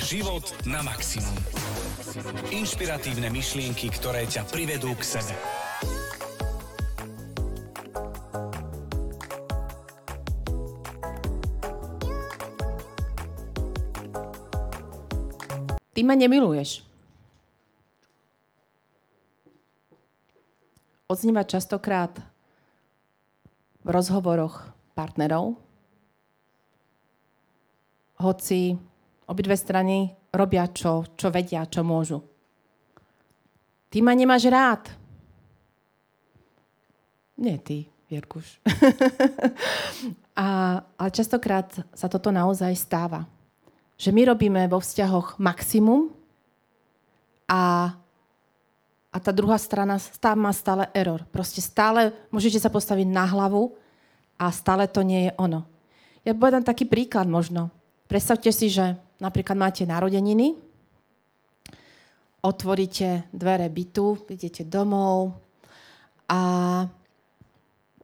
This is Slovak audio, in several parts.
Život na maximum. Inšpiratívne myšlienky, ktoré ťa privedú k sebe. Ty ma nemiluješ. Odzníva častokrát v rozhovoroch partnerov, hoci obidve strany robia, čo, čo vedia, čo môžu. Ty ma nemáš rád. Nie ty, Vierkuš. a, ale častokrát sa toto naozaj stáva. Že my robíme vo vzťahoch maximum a, a tá druhá strana stále má stále error. Proste stále môžete sa postaviť na hlavu a stále to nie je ono. Ja poviem taký príklad možno. Predstavte si, že napríklad máte narodeniny, otvoríte dvere bytu, idete domov a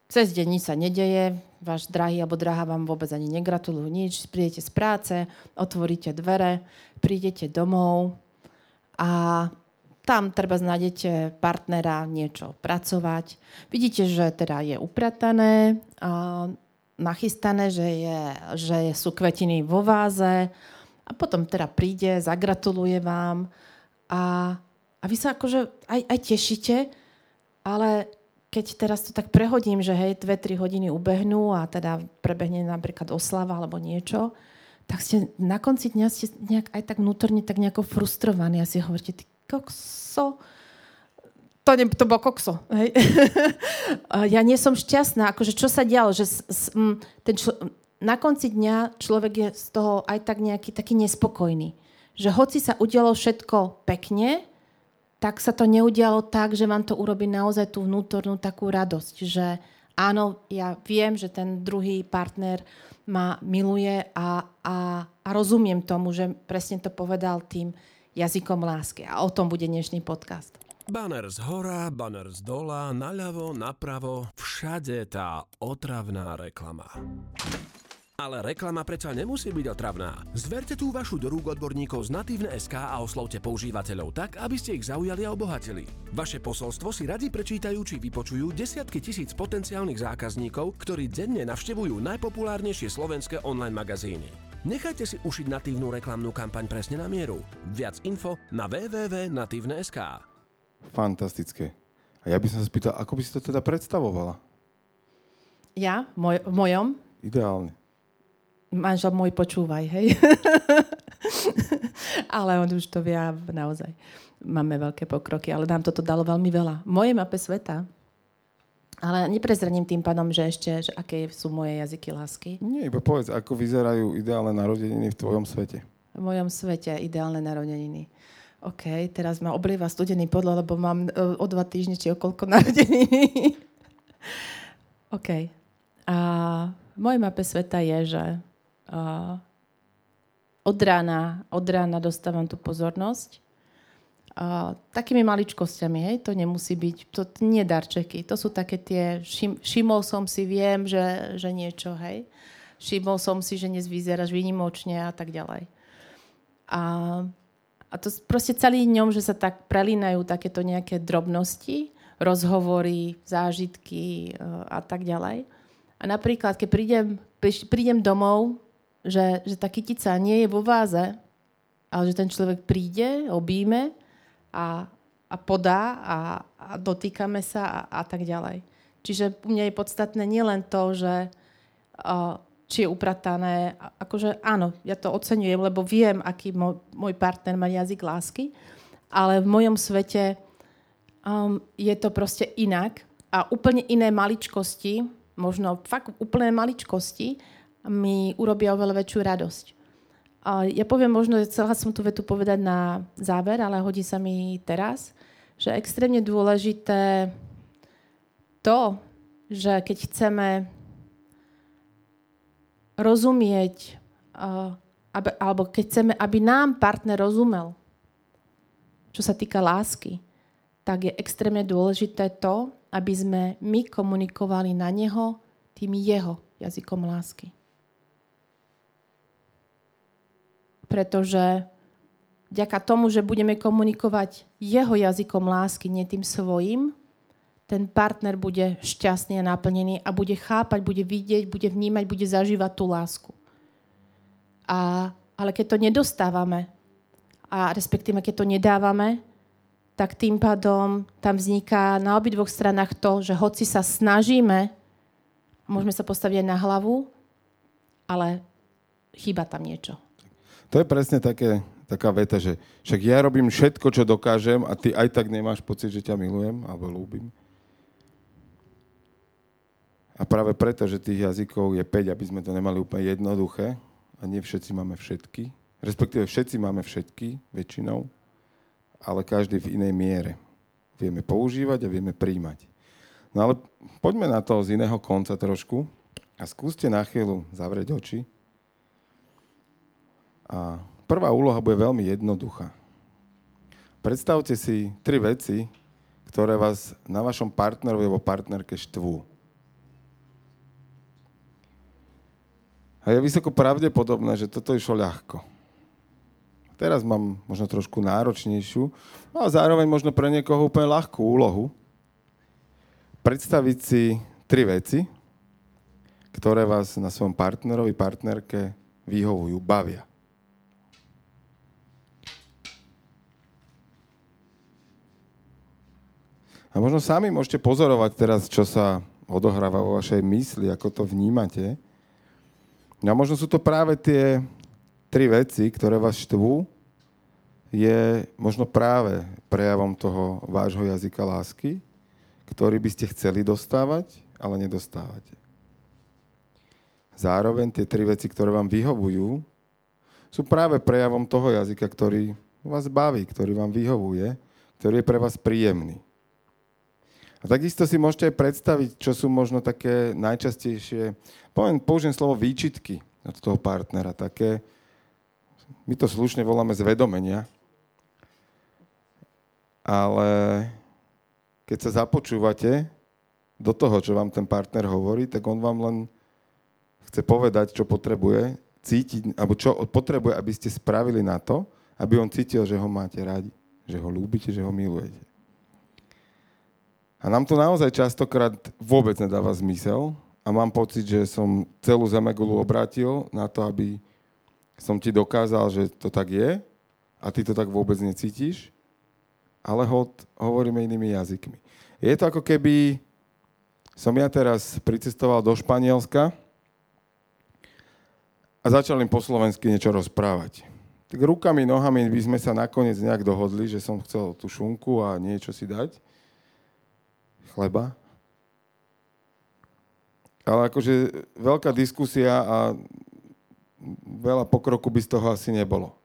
cez deň nič sa nedeje, váš drahý alebo drahá vám vôbec ani negratulujú nič, prídete z práce, otvoríte dvere, prídete domov a tam treba nájdete partnera niečo pracovať. Vidíte, že teda je upratané, nachystané, že, je, že sú kvetiny vo váze a potom teda príde, zagratuluje vám a, a vy sa akože aj, aj tešíte, ale keď teraz to tak prehodím, že hej, 2-3 hodiny ubehnú a teda prebehne napríklad oslava alebo niečo, tak ste na konci dňa ste nejak aj tak vnútorne tak nejako frustrovaní a si hovoríte, ty kokso. To, ne, to bolo kokso. Hej. ja nie som šťastná. Akože čo sa dialo? Že s, s, m, ten člo, na konci dňa človek je z toho aj tak nejaký taký nespokojný. Že hoci sa udialo všetko pekne, tak sa to neudialo tak, že vám to urobí naozaj tú vnútornú takú radosť. Že áno, ja viem, že ten druhý partner ma miluje a, a, a rozumiem tomu, že presne to povedal tým jazykom lásky. A o tom bude dnešný podcast. Banner z hora, banner z dola, naľavo, napravo, všade tá otravná reklama. Ale reklama predsa nemusí byť otravná. Zverte tú vašu do rúk odborníkov z Natívne SK a oslovte používateľov tak, aby ste ich zaujali a obohatili. Vaše posolstvo si radi prečítajú či vypočujú desiatky tisíc potenciálnych zákazníkov, ktorí denne navštevujú najpopulárnejšie slovenské online magazíny. Nechajte si ušiť natívnu reklamnú kampaň presne na mieru. Viac info na www.natívne.sk Fantastické. A ja by som sa spýtal, ako by si to teda predstavovala? Ja? Moj, v mojom? Ideálne. Manžel môj počúvaj, hej? ale on už to vie naozaj. Máme veľké pokroky, ale nám toto dalo veľmi veľa. V mojej mape sveta ale neprezradím tým pádom, že ešte, že aké sú moje jazyky lásky. Nie, iba povedz, ako vyzerajú ideálne narodeniny v tvojom svete. V mojom svete ideálne narodeniny. OK, teraz ma oblieva studený podľa, lebo mám uh, o dva týždne či o koľko narodeniny. OK. A v mojej mape sveta je, že uh, od rána, od rána dostávam tú pozornosť Uh, takými maličkosťami, hej, to nemusí byť, to nie darčeky, to sú také tie, všim, všimol som si, viem, že, že niečo, hej, všimol som si, že dnes vyzeráš výnimočne a tak ďalej. A, a to proste celý dňom, že sa tak prelínajú takéto nejaké drobnosti, rozhovory, zážitky uh, a tak ďalej. A napríklad, keď prídem, prídem domov, že, že tá kytica nie je vo váze, ale že ten človek príde, obíme a, a podá a, a dotýkame sa a, a tak ďalej. Čiže u mňa je podstatné nielen to, že uh, či je upratané, akože áno, ja to oceňujem, lebo viem, aký môj, partner má jazyk lásky, ale v mojom svete um, je to proste inak a úplne iné maličkosti, možno fakt úplné maličkosti mi urobia oveľa väčšiu radosť. Ja poviem možno, chcela som tú vetu povedať na záver, ale hodí sa mi teraz, že extrémne dôležité to, že keď chceme rozumieť, alebo keď chceme, aby nám partner rozumel, čo sa týka lásky, tak je extrémne dôležité to, aby sme my komunikovali na neho tým jeho jazykom lásky. pretože vďaka tomu, že budeme komunikovať jeho jazykom lásky, nie tým svojim, ten partner bude šťastný a naplnený a bude chápať, bude vidieť, bude vnímať, bude zažívať tú lásku. A, ale keď to nedostávame, a respektíve keď to nedávame, tak tým pádom tam vzniká na obidvoch stranách to, že hoci sa snažíme, môžeme sa postaviť na hlavu, ale chýba tam niečo. To je presne také, taká veta, že však ja robím všetko, čo dokážem a ty aj tak nemáš pocit, že ťa milujem alebo ľúbim. A práve preto, že tých jazykov je 5, aby sme to nemali úplne jednoduché a nie všetci máme všetky, respektíve všetci máme všetky, väčšinou, ale každý v inej miere. Vieme používať a vieme príjmať. No ale poďme na to z iného konca trošku a skúste na chvíľu zavrieť oči. A prvá úloha bude veľmi jednoduchá. Predstavte si tri veci, ktoré vás na vašom partnerovi alebo partnerke štvú. A je vysoko pravdepodobné, že toto išlo ľahko. Teraz mám možno trošku náročnejšiu, no a zároveň možno pre niekoho úplne ľahkú úlohu. Predstaviť si tri veci, ktoré vás na svojom partnerovi, partnerke vyhovujú, bavia. A možno sami môžete pozorovať teraz, čo sa odohráva vo vašej mysli, ako to vnímate. A možno sú to práve tie tri veci, ktoré vás štvú, je možno práve prejavom toho vášho jazyka lásky, ktorý by ste chceli dostávať, ale nedostávate. Zároveň tie tri veci, ktoré vám vyhovujú, sú práve prejavom toho jazyka, ktorý vás baví, ktorý vám vyhovuje, ktorý je pre vás príjemný. A takisto si môžete aj predstaviť, čo sú možno také najčastejšie, poviem, použijem slovo výčitky od toho partnera, také, my to slušne voláme zvedomenia, ale keď sa započúvate do toho, čo vám ten partner hovorí, tak on vám len chce povedať, čo potrebuje, cítiť, alebo čo potrebuje, aby ste spravili na to, aby on cítil, že ho máte radi, že ho ľúbite, že ho milujete. A nám to naozaj častokrát vôbec nedáva zmysel a mám pocit, že som celú Zemegulu obrátil na to, aby som ti dokázal, že to tak je a ty to tak vôbec necítiš, ale ho hovoríme inými jazykmi. Je to ako keby som ja teraz pricestoval do Španielska a začal im po slovensky niečo rozprávať. Tak rukami, nohami by sme sa nakoniec nejak dohodli, že som chcel tú šunku a niečo si dať. Chleba. Ale akože veľká diskusia a veľa pokroku by z toho asi nebolo.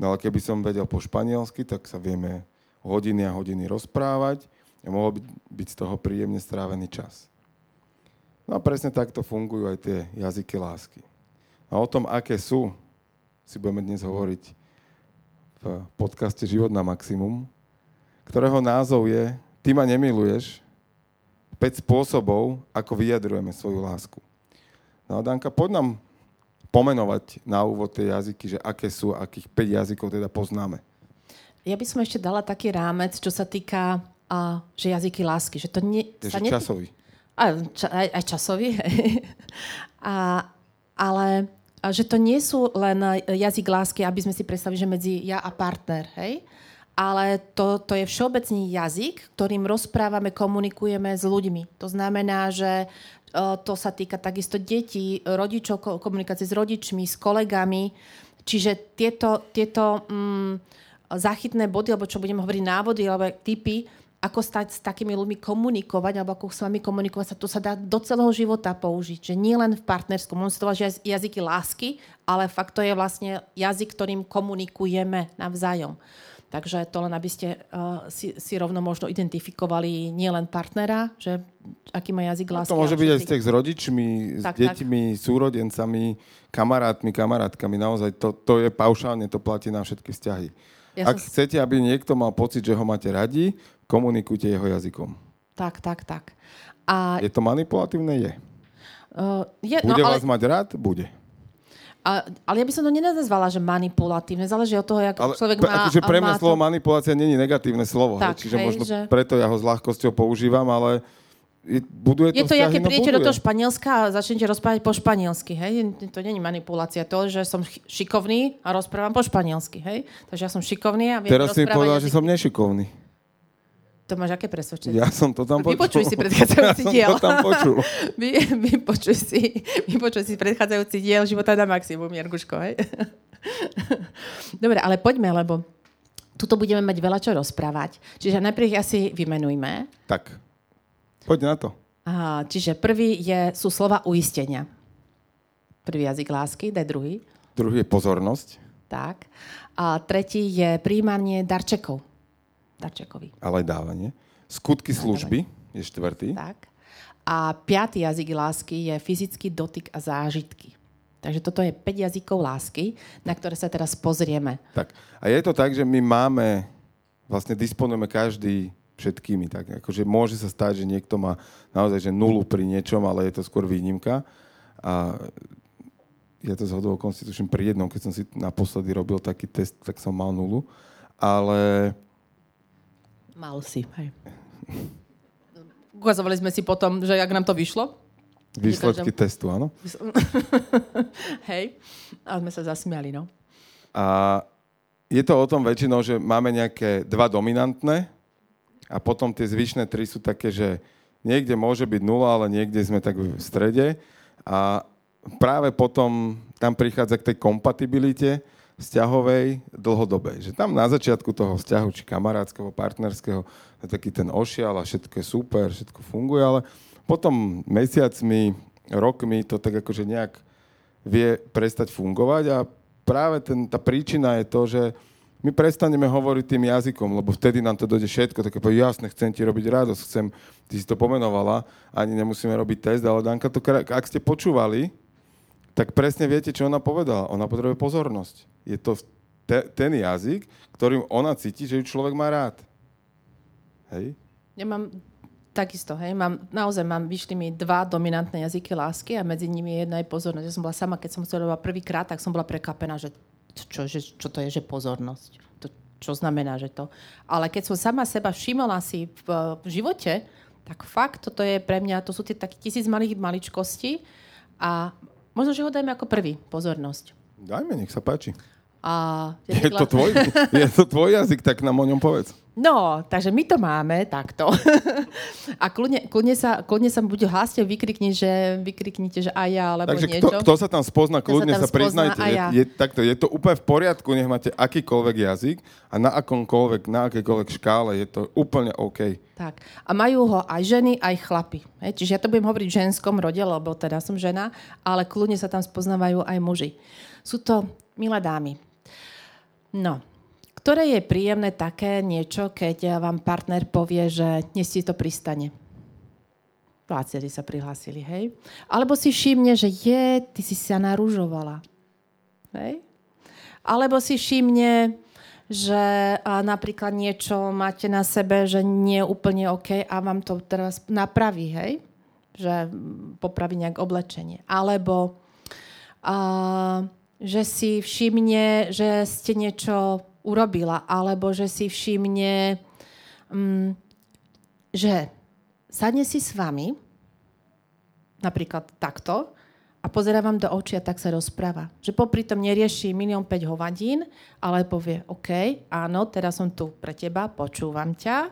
No ale keby som vedel po španielsky, tak sa vieme hodiny a hodiny rozprávať a mohol byť, byť z toho príjemne strávený čas. No a presne takto fungujú aj tie jazyky lásky. A o tom, aké sú, si budeme dnes hovoriť v podcaste Život na maximum, ktorého názov je Ty ma nemiluješ, 5 spôsobov, ako vyjadrujeme svoju lásku. No a Danka, poď nám pomenovať na úvod tie jazyky, že aké sú, akých 5 jazykov teda poznáme. Ja by som ešte dala taký rámec, čo sa týka a, že jazyky lásky. Že to nie, je sa časový. A, ča, aj, aj časový. a, ale a že to nie sú len jazyk lásky, aby sme si predstavili, že medzi ja a partner, hej? Ale to, to je všeobecný jazyk, ktorým rozprávame, komunikujeme s ľuďmi. To znamená, že to sa týka takisto detí, rodičov, komunikácie s rodičmi, s kolegami. Čiže tieto, tieto mm, záchytné body, alebo čo budeme hovoriť návody, alebo typy, ako stať s takými ľuďmi komunikovať, alebo ako s vami komunikovať, sa to sa dá do celého života použiť. Že nie len v partnerskom, on sa jazyky lásky, ale fakt to je vlastne jazyk, ktorým komunikujeme navzájom. Takže to len, aby ste uh, si, si rovno možno identifikovali nielen partnera, že aký má jazyk lásky. No to môže byť aj s rodičmi, tak, s deťmi, tak. súrodencami, kamarátmi, kamarátkami. Naozaj to, to je paušálne, to platí na všetky vzťahy. Ja Ak som... chcete, aby niekto mal pocit, že ho máte radi, komunikujte jeho jazykom. Tak, tak, tak. A... Je to manipulatívne? Je. Uh, je Bude no, ale... vás mať rád? Bude. A, ale ja by som to nenazvala, že manipulatívne. Záleží od toho, jak Ale človek pre- má... akože pre mňa má slovo to... manipulácia není negatívne slovo, Tak, hej, čiže hej, možno že- preto ja ho s ľahkosťou používam, ale je- buduje to Je to, vzťahy, aké no prídete do toho Španielska a začnete rozprávať po španielsky, hej? To není manipulácia, to, že som šikovný a rozprávam po španielsky, hej? Takže ja som šikovný a viem Teraz si povedal, že som nešikovný. To máš aké presvedčenie? Ja som to tam počul. Vypočuj si predchádzajúci ja diel. som to tam počul. Vy, vypočuj, si, vypočuj si predchádzajúci diel života na maximum, Jarguško, hej? Dobre, ale poďme, lebo tuto budeme mať veľa čo rozprávať. Čiže najprv asi vymenujme. Tak, poď na to. A, čiže prvý je, sú slova uistenia. Prvý jazyk lásky, daj druhý. Druhý je pozornosť, Tak. A tretí je príjmanie darčekov. Darčekovi. ale dávanie. Skutky služby je štvrtý. Tak. A piatý jazyk lásky je fyzický dotyk a zážitky. Takže toto je 5 jazykov lásky, na ktoré sa teraz pozrieme. Tak. A je to tak, že my máme, vlastne disponujeme každý všetkými. Tak akože môže sa stať, že niekto má naozaj že nulu pri niečom, ale je to skôr výnimka. A ja to zhodou okolností tuším pri jednom, keď som si naposledy robil taký test, tak som mal nulu. Ale Mal si, hej. Ukazovali sme si potom, že jak nám to vyšlo. výsledky testu, áno. Hej. A sme sa zasmiali, no. A je to o tom väčšinou, že máme nejaké dva dominantné a potom tie zvyšné tri sú také, že niekde môže byť nula, ale niekde sme tak v strede a práve potom tam prichádza k tej kompatibilite vzťahovej dlhodobej. Že tam na začiatku toho vzťahu, či kamarátskeho, partnerského, je taký ten ošial a všetko je super, všetko funguje, ale potom mesiacmi, rokmi to tak akože nejak vie prestať fungovať a práve ten, tá príčina je to, že my prestaneme hovoriť tým jazykom, lebo vtedy nám to dojde všetko, také povie, jasne, chcem ti robiť radosť, chcem, ty si to pomenovala, ani nemusíme robiť test, ale Danka to, ak ste počúvali, tak presne viete, čo ona povedala. Ona potrebuje pozornosť. Je to te, ten jazyk, ktorým ona cíti, že ju človek má rád. Hej? Ja mám takisto, hej, mám, naozaj mám, vyšli mi dva dominantné jazyky lásky a medzi nimi je jedna je pozornosť. Ja som bola sama, keď som to prvýkrát, tak som bola prekvapená, že čo, že čo to je, že pozornosť. To, čo znamená, že to. Ale keď som sama seba všimla si v, v živote, tak fakt, toto je pre mňa, to sú tie také tisíc malých maličkostí a možno, že ho dajme ako prvý, pozornosť. Dajme, nech sa páči. A Je to, tvoj, je to tvoj jazyk, tak nám o ňom povedz. No, takže my to máme takto. A kľudne, kľudne, sa, kľudne sa buď hláste, vykrikni, že, vykriknite, že aj ja, alebo Takže niečo. kto, kto sa tam spozna, sa kľudne tam sa, spozná, priznajte. a Je, ja. je, takto, je to úplne v poriadku, nech máte akýkoľvek jazyk a na akomkoľvek, na akejkoľvek škále je to úplne OK. Tak. A majú ho aj ženy, aj chlapi. Hej? Čiže ja to budem hovoriť v ženskom rode, lebo teda som žena, ale kľudne sa tam spoznávajú aj muži. Sú to milé dámy. No, ktoré je príjemné také niečo, keď vám partner povie, že dnes si to pristane. Viacerí sa prihlásili, hej? Alebo si všimne, že je, ty si sa narúžovala. Hej? Alebo si všimne, že a napríklad niečo máte na sebe, že nie je úplne OK a vám to teraz napraví, hej? Že mm, popraví nejak oblečenie. Alebo a, že si všimne, že ste niečo urobila, alebo že si všimne, mm, že sadne si s vami, napríklad takto, a pozera vám do očí a tak sa rozpráva. Že popri tom nerieši milión 5 hovadín, ale povie, OK, áno, teraz som tu pre teba, počúvam ťa,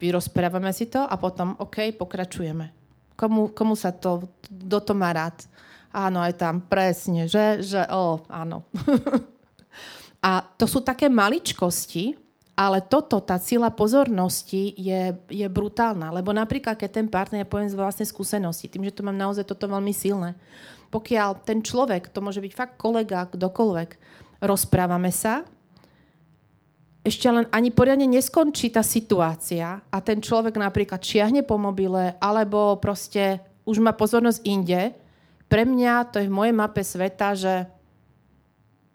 vyrozprávame si to a potom, OK, pokračujeme. Komu, komu sa to, kto to má rád? Áno, aj tam, presne, že, že, o, áno. a to sú také maličkosti, ale toto, tá sila pozornosti je, je brutálna. Lebo napríklad, keď ten partner, ja poviem z vlastnej skúsenosti, tým, že to mám naozaj toto veľmi silné, pokiaľ ten človek, to môže byť fakt kolega, kdokoľvek, rozprávame sa, ešte len ani poriadne neskončí tá situácia a ten človek napríklad čiahne po mobile alebo proste už má pozornosť inde, pre mňa to je v mojej mape sveta, že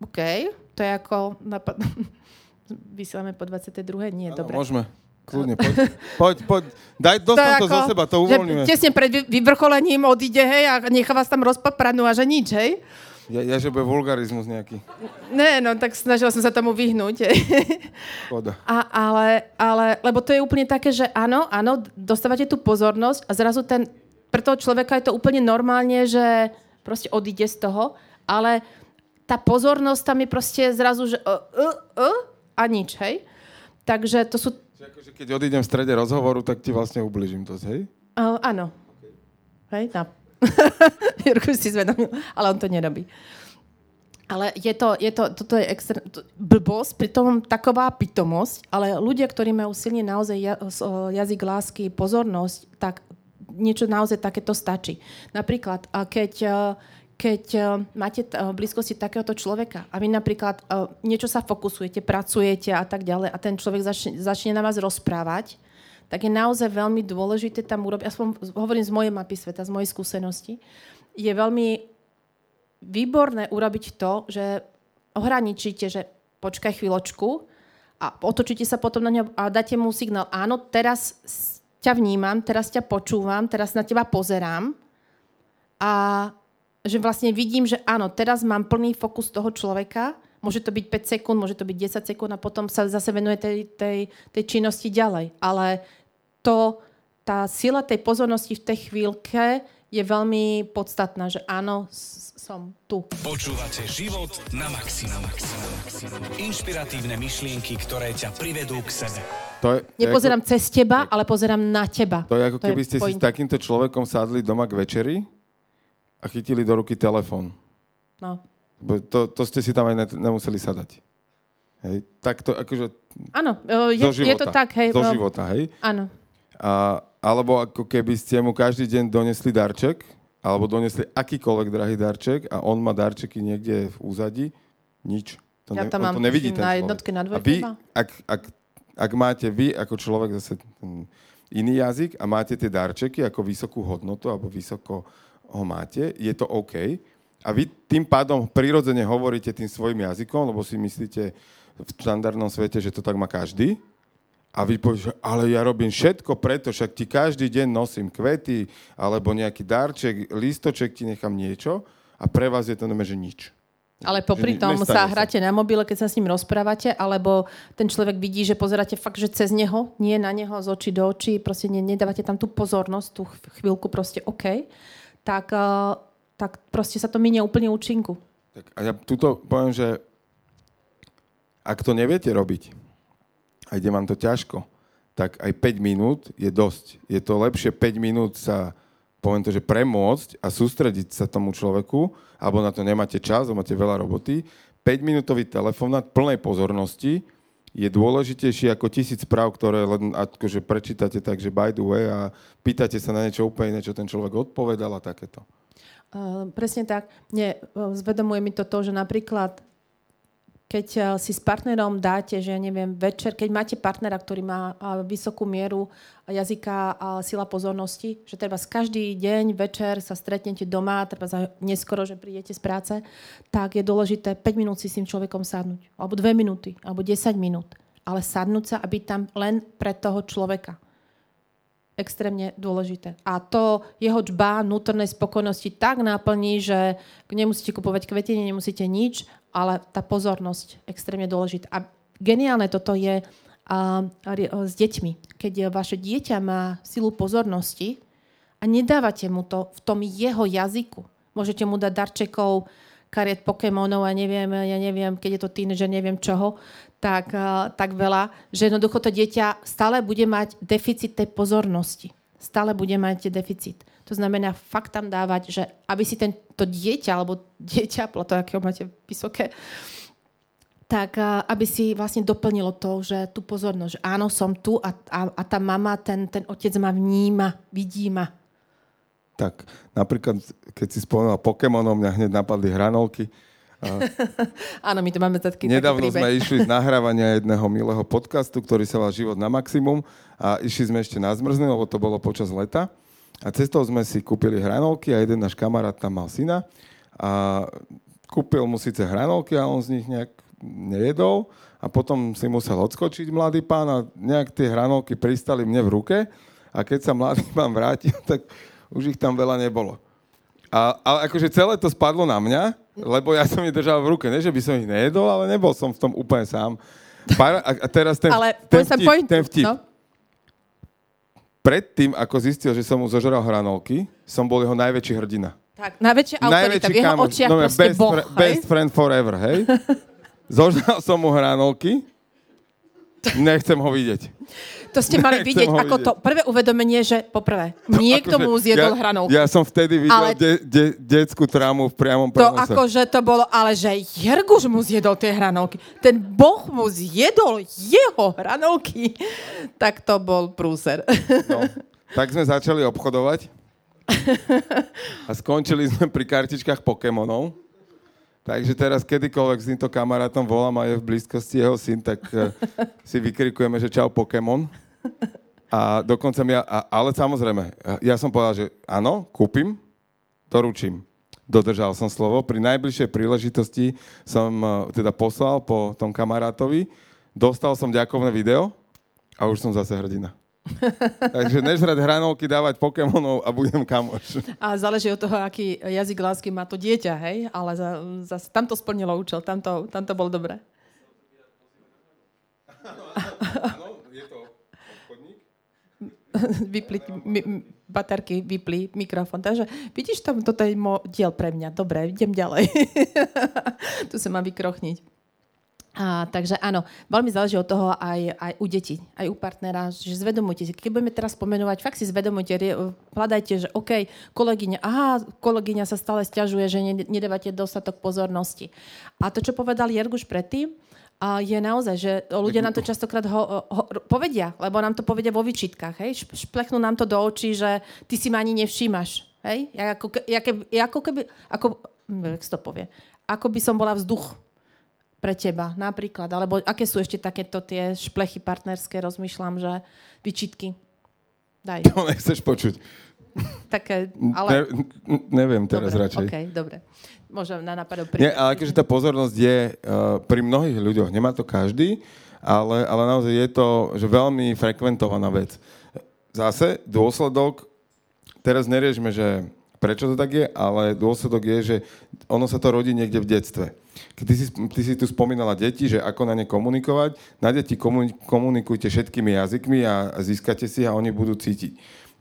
OK, to je ako... Napad... Vysielame po 22. Nie, Áno, dobre. Môžeme. Kľudne, poď. Poď, poď. Daj, dostan to, je zo seba, to uvoľňuje. Tesne pred vy- vyvrcholením odíde, hej, a nechá vás tam rozpapranú a že nič, hej. Ja, ja že bude vulgarizmus nejaký. Ne, no tak snažila som sa tomu vyhnúť. Škoda. A, ale, ale, lebo to je úplne také, že áno, áno, dostávate tú pozornosť a zrazu ten, pre toho človeka je to úplne normálne, že proste odíde z toho, ale tá pozornosť tam je proste zrazu, že uh, uh, uh, a nič, hej? Takže to sú... Že akože keď odídem v strede rozhovoru, tak ti vlastne ubližím dosť, hej? Uh, áno. Hej, na... Jurku si zvedomil, ale on to nerobí. Ale je to, je to, toto je extra, to, blbosť, pritom taková pitomosť, ale ľudia, ktorí majú silne naozaj ja- jazyk lásky, pozornosť, tak niečo naozaj takéto stačí. Napríklad, a keď, a, keď a, máte v blízkosti takéhoto človeka a vy napríklad niečo sa fokusujete, pracujete a tak ďalej a ten človek začne, začne na vás rozprávať, tak je naozaj veľmi dôležité tam urobiť, aspoň hovorím z mojej mapy sveta, z mojej skúsenosti, je veľmi výborné urobiť to, že ohraničíte, že počkaj chvíľočku a otočíte sa potom na ňo a dáte mu signál, áno, teraz ťa vnímam, teraz ťa počúvam, teraz na teba pozerám a že vlastne vidím, že áno, teraz mám plný fokus toho človeka, môže to byť 5 sekúnd, môže to byť 10 sekúnd a potom sa zase venuje tej, tej, tej činnosti ďalej. Ale to, tá sila tej pozornosti v tej chvíľke je veľmi podstatná, že áno, s- som tu. Počúvate život na maximum. Inšpiratívne myšlienky, ktoré ťa privedú k sebe. To je, to je Nepozerám ako, cez teba, ale pozerám na teba. to je ako keby ste si point. s takýmto človekom sadli doma k večeri a chytili do ruky telefón. No. To, to ste si tam aj ne, nemuseli sadať. Hej. Tak to akože Áno, e, je, je to tak, hej. Zo e, života, hej. Áno. A, alebo ako keby ste mu každý deň donesli darček, alebo donesli akýkoľvek drahý darček a on má darčeky niekde v úzadi, nič. To Ja tam on mám, to nevidí ten na jednotke, na a dvojke vy, iba. ak, ak, ak máte vy ako človek zase iný jazyk a máte tie darčeky ako vysokú hodnotu alebo vysoko ho máte, je to OK. A vy tým pádom prirodzene hovoríte tým svojim jazykom, lebo si myslíte v štandardnom svete, že to tak má každý. A vy poviete, že ale ja robím všetko preto, však ti každý deň nosím kvety, alebo nejaký darček, lístoček ti nechám niečo a pre vás je to normálne, že nič. Ale popri tom sa hráte na mobile, keď sa s ním rozprávate, alebo ten človek vidí, že pozeráte fakt, že cez neho, nie na neho, z očí do očí, proste ne, nedávate tam tú pozornosť, tú ch- chvíľku proste OK, tak, uh, tak proste sa to minie úplne účinku. Tak a ja tuto poviem, že ak to neviete robiť, a ide vám to ťažko, tak aj 5 minút je dosť. Je to lepšie 5 minút sa, poviem to, že premôcť a sústrediť sa tomu človeku, alebo na to nemáte čas, máte veľa roboty. 5-minútový telefonát plnej pozornosti je dôležitejší ako tisíc správ, ktoré len akože prečítate tak, že by the way a pýtate sa na niečo úplne čo ten človek odpovedal a takéto. Uh, presne tak. Nie, uh, zvedomuje mi to to, že napríklad keď uh, si s partnerom dáte, že ja neviem, večer, keď máte partnera, ktorý má uh, vysokú mieru jazyka a sila pozornosti, že treba každý deň večer sa stretnete doma, treba za neskoro, že prídete z práce, tak je dôležité 5 minút si s tým človekom sadnúť. Alebo 2 minúty, alebo 10 minút. Ale sadnúť sa a byť tam len pre toho človeka extrémne dôležité. A to jeho čba vnútornej spokojnosti tak naplní, že nemusíte kupovať kvetiny, nemusíte nič, ale tá pozornosť extrémne dôležitá. A geniálne toto je s deťmi. Keď vaše dieťa má silu pozornosti a nedávate mu to v tom jeho jazyku. Môžete mu dať darčekov, kariet Pokémonov a neviem, ja neviem, keď je to tínedžer, neviem čoho, tak, uh, tak veľa, že jednoducho to dieťa stále bude mať deficit tej pozornosti. Stále bude mať deficit. To znamená fakt tam dávať, že aby si tento dieťa, alebo dieťa, podľa toho, akého máte vysoké, tak uh, aby si vlastne doplnilo to, že tú pozornosť, že áno, som tu a, a, a tá mama, ten, ten otec ma vníma, vidí ma. Tak, napríklad, keď si spomenul Pokémonov, mňa hneď napadli hranolky. Áno, my to máme taký, Nedávno sme išli z nahrávania jedného milého podcastu, ktorý sa volá Život na maximum a išli sme ešte na zmrzne, lebo to bolo počas leta. A cestou sme si kúpili hranolky a jeden náš kamarát tam mal syna a kúpil mu síce hranolky a on z nich nejak nejedol a potom si musel odskočiť mladý pán a nejak tie hranolky pristali mne v ruke a keď sa mladý pán vrátil, tak už ich tam veľa nebolo. A, ale akože celé to spadlo na mňa lebo ja som ich držal v ruke. Nie, že by som ich nejedol, ale nebol som v tom úplne sám. Para, a, teraz ten, Ale ten, vtip, point- ten vtip. No. Predtým, ako zistil, že som mu zožral hranolky, som bol jeho najväčší hrdina. Tak, najväčšia autorita. V jeho kamoš, očiach no, proste best, boh, hej? best friend forever, hej? Zožral som mu hranolky, nechcem ho vidieť. To ste mali Nechcem vidieť ako vidieť. to prvé uvedomenie, že poprvé, niekto Akože mu zjedol ja, hranolku. Ja som vtedy videl Ale- de, de, detskú trámu v priamom To prenose. akože to bolo, ale že Jerguš mu zjedol tie hranolky. Ten boh mu zjedol jeho hranolky. Tak to bol prúser. No, tak sme začali obchodovať a skončili sme pri kartičkách Pokémonov. Takže teraz kedykoľvek s týmto kamarátom volám a je v blízkosti jeho syn, tak eh, si vykrikujeme, že čau Pokémon. A dokonca mi, ale samozrejme, ja som povedal, že áno, kúpim, doručím. Dodržal som slovo. Pri najbližšej príležitosti som eh, teda poslal po tom kamarátovi, dostal som ďakovné video a už som zase hrdina. Takže nežrať hranolky, dávať Pokémonov a budem kamoš. A záleží od toho, aký jazyk lásky má to dieťa, hej? Ale za, zase tam to splnilo účel, tam to, tam to bolo dobré. vypli, mi, m- baterky vypli, mikrofón. Takže vidíš, to, toto je mo, diel pre mňa. Dobre, idem ďalej. tu sa mám vykrochniť. A, takže áno, veľmi záleží od toho aj, aj u detí, aj u partnera, že zvedomujte si. Keď budeme teraz spomenovať, fakt si zvedomujte, hľadajte, že OK, kolegyňa, aha, kolegyňa sa stále stiažuje, že ne- nedávate dostatok pozornosti. A to, čo povedal Jerguš predtým, a je naozaj, že ľudia nám to častokrát ho, ho, povedia, lebo nám to povedia vo vyčitkách, hej? Šp- Šplechnú nám to do očí, že ty si ma ani nevšímaš, hej? Ja ako, ja keby, ja ako keby, ako, hm, jak to povie, ako by som bola vzduch pre teba napríklad, alebo aké sú ešte takéto tie šplechy partnerské, rozmýšľam, že vyčitky. Daj. To nechceš počuť. Také, Ne, ale... neviem teraz dobre, radšej. OK, dobre. Môžem na nápadov Nie, ale akože tá pozornosť je uh, pri mnohých ľuďoch, nemá to každý, ale, ale naozaj je to že veľmi frekventovaná vec. Zase dôsledok, teraz neriešme, že prečo to tak je, ale dôsledok je, že ono sa to rodí niekde v detstve. Ty si, ty si tu spomínala deti, že ako na ne komunikovať, na deti komuni- komunikujte všetkými jazykmi a získate si a oni budú cítiť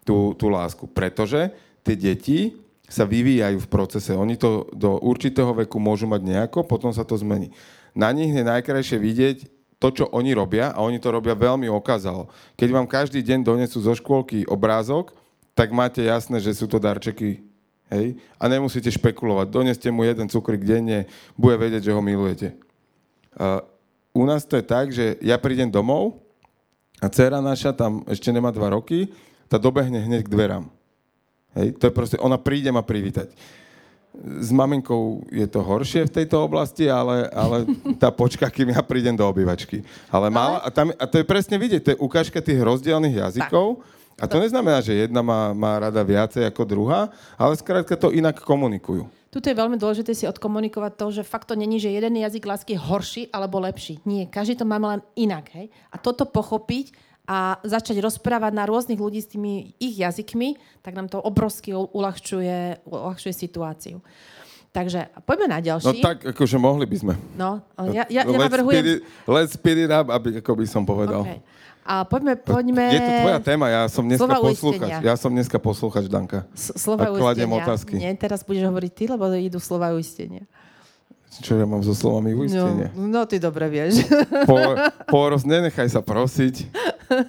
tú, tú lásku. Pretože tie deti sa vyvíjajú v procese. Oni to do určitého veku môžu mať nejako, potom sa to zmení. Na nich je najkrajšie vidieť to, čo oni robia a oni to robia veľmi okázalo. Keď vám každý deň donesú zo škôlky obrázok, tak máte jasné, že sú to darčeky. Hej? A nemusíte špekulovať. Doneste mu jeden cukrik denne, bude vedieť, že ho milujete. Uh, u nás to je tak, že ja prídem domov a dcera naša tam ešte nemá dva roky, tá dobehne hneď k dverám. Hej, to je proste, ona príde ma privítať. S maminkou je to horšie v tejto oblasti, ale, ale tá počka, kým ja prídem do obývačky. Ale mala, a, tam, a to je presne vidieť, to je ukážka tých rozdielných jazykov. A to neznamená, že jedna má, má rada viacej ako druhá, ale skrátka to inak komunikujú. Tuto je veľmi dôležité si odkomunikovať to, že fakt to není, že jeden jazyk lásky je horší alebo lepší. Nie, každý to máme len inak. Hej? A toto pochopiť a začať rozprávať na rôznych ľudí s tými ich jazykmi, tak nám to obrovsky uľahčuje, uľahčuje situáciu. Takže poďme na No ďalší. tak, akože mohli by sme. No, ja, ja, ja let's, speed navrhujem... it, let's speed it up, aby, ako by som povedal. Okay. A poďme, poďme... Je to tvoja téma, ja som dneska Slova poslúchač. uistenia. Ja som dneska poslúchač, Danka. S- Slova A kladiem uistenia. otázky. Nie, teraz budeš hovoriť ty, lebo idú slova uistenia. Čo ja mám so slovami uistenie? No, no, ty dobre vieš. Po, poros, nenechaj sa prosiť.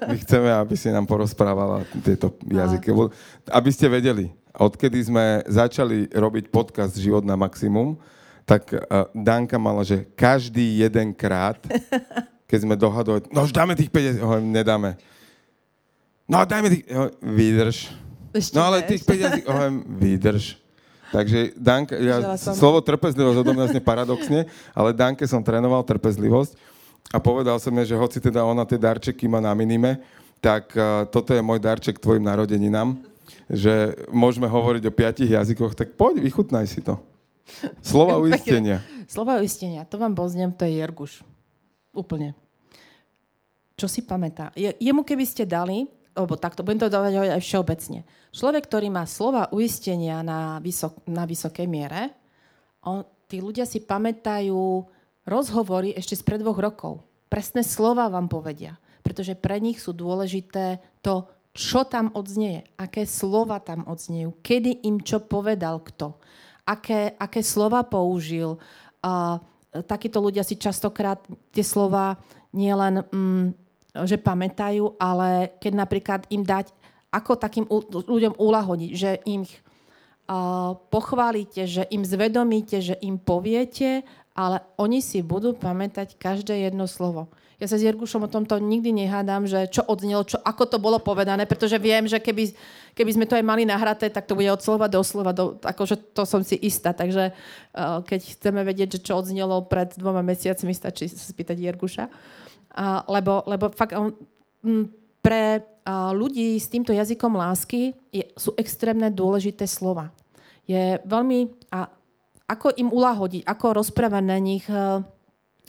My chceme, aby si nám porozprávala tieto jazyky. Lebo- Aby ste vedeli, odkedy sme začali robiť podcast Život na maximum, tak uh, Danka mala, že každý jeden krát, keď sme dohadovali, no už dáme tých 50, hovorím, nedáme. No dajme tých, hovorím, vydrž. Ešte No ale tých ešte- 5 hovorím, vydrž. Takže Danka, ja, som. slovo trpezlivosť odo mňa znie paradoxne, ale Danke som trénoval trpezlivosť a povedal som jej, že hoci teda ona tie darčeky má na minime, tak uh, toto je môj darček tvojim narodeninám, že môžeme hovoriť o piatich jazykoch, tak poď, vychutnaj si to. Slova uistenia. Slova uistenia, to vám boznem, to je Jerguš. Úplne. Čo si pamätá? Je, jemu keby ste dali, lebo takto, budem to dávať aj všeobecne. Človek, ktorý má slova uistenia na, vysok, na vysokej miere, on, tí ľudia si pamätajú rozhovory ešte z pred dvoch rokov. Presné slova vám povedia, pretože pre nich sú dôležité to, čo tam odznieje, aké slova tam odzniejú, kedy im čo povedal kto, aké, aké slova použil. Uh, takíto ľudia si častokrát tie slova nielen, mm, že pamätajú, ale keď napríklad im dať, ako takým ľuďom ulahodiť, že im uh, pochválite, že im zvedomíte, že im poviete, ale oni si budú pamätať každé jedno slovo. Ja sa s Jergušom o tomto nikdy nehádam, že čo odznelo, čo, ako to bolo povedané, pretože viem, že keby, keby sme to aj mali nahraté, tak to bude od slova do slova, do, akože to som si istá. Takže uh, keď chceme vedieť, že čo odznelo pred dvoma mesiacmi, stačí sa spýtať Jerguša. Uh, lebo, lebo fakt on, m, pre uh, ľudí s týmto jazykom lásky je, sú extrémne dôležité slova. Je veľmi... A ako im ulahodiť, ako rozprávať na nich... Uh,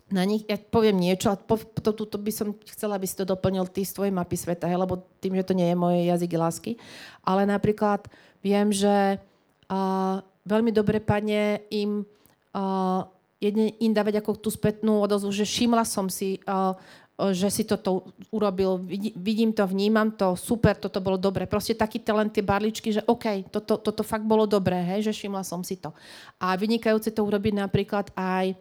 na nich, ja poviem niečo a po, to, to, to by som chcela, aby si to doplnil ty z tvojej mapy sveta, he, lebo tým, že to nie je moje jazyk lásky. Ale napríklad viem, že uh, veľmi dobre padne im uh, jedne im dávať ako tú spätnú odozvu, že všimla som si, uh, že si toto urobil, vidím to, vnímam to, super, toto bolo dobre. Proste taký talent, tie barličky, že OK, toto, toto fakt bolo dobré, hej, že všimla som si to. A vynikajúce to urobiť napríklad aj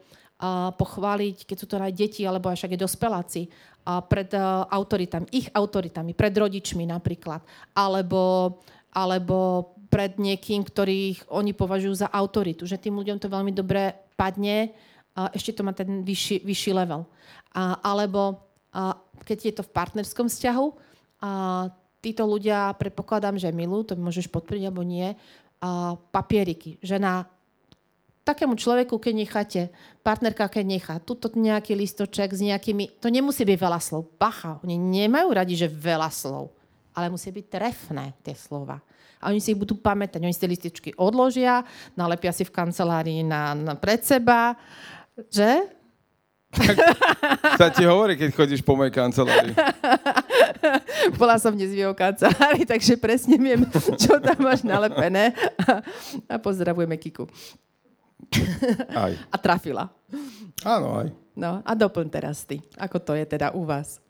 pochváliť, keď sú to aj deti alebo aj však aj dospeláci, pred uh, autoritami, ich autoritami, pred rodičmi napríklad, alebo, alebo pred niekým, ktorých oni považujú za autoritu, že tým ľuďom to veľmi dobre padne, uh, ešte to má ten vyšší, vyšší level. Alebo keď je to v partnerskom vzťahu, títo ľudia, predpokladám, že milujú, to môžeš potvrdiť alebo nie, papieriky. Žena takému človeku, keď necháte, partnerka, keď nechá tuto nejaký listoček s nejakými, to nemusí byť veľa slov. Bacha, oni nemajú radi, že veľa slov, ale musí byť trefné tie slova. A oni si ich budú pamätať. Oni si tie lističky odložia, nalepia si v kancelárii na, na pred seba. Že? Tak sa ti hovorí, keď chodíš po mojej kancelárii. Bola som dnes v jeho kancelárii, takže presne viem, čo tam máš nalepené. A, pozdravujeme Kiku. Aj. A trafila. Áno, aj. No a doplň teraz ty. Ako to je teda u vás?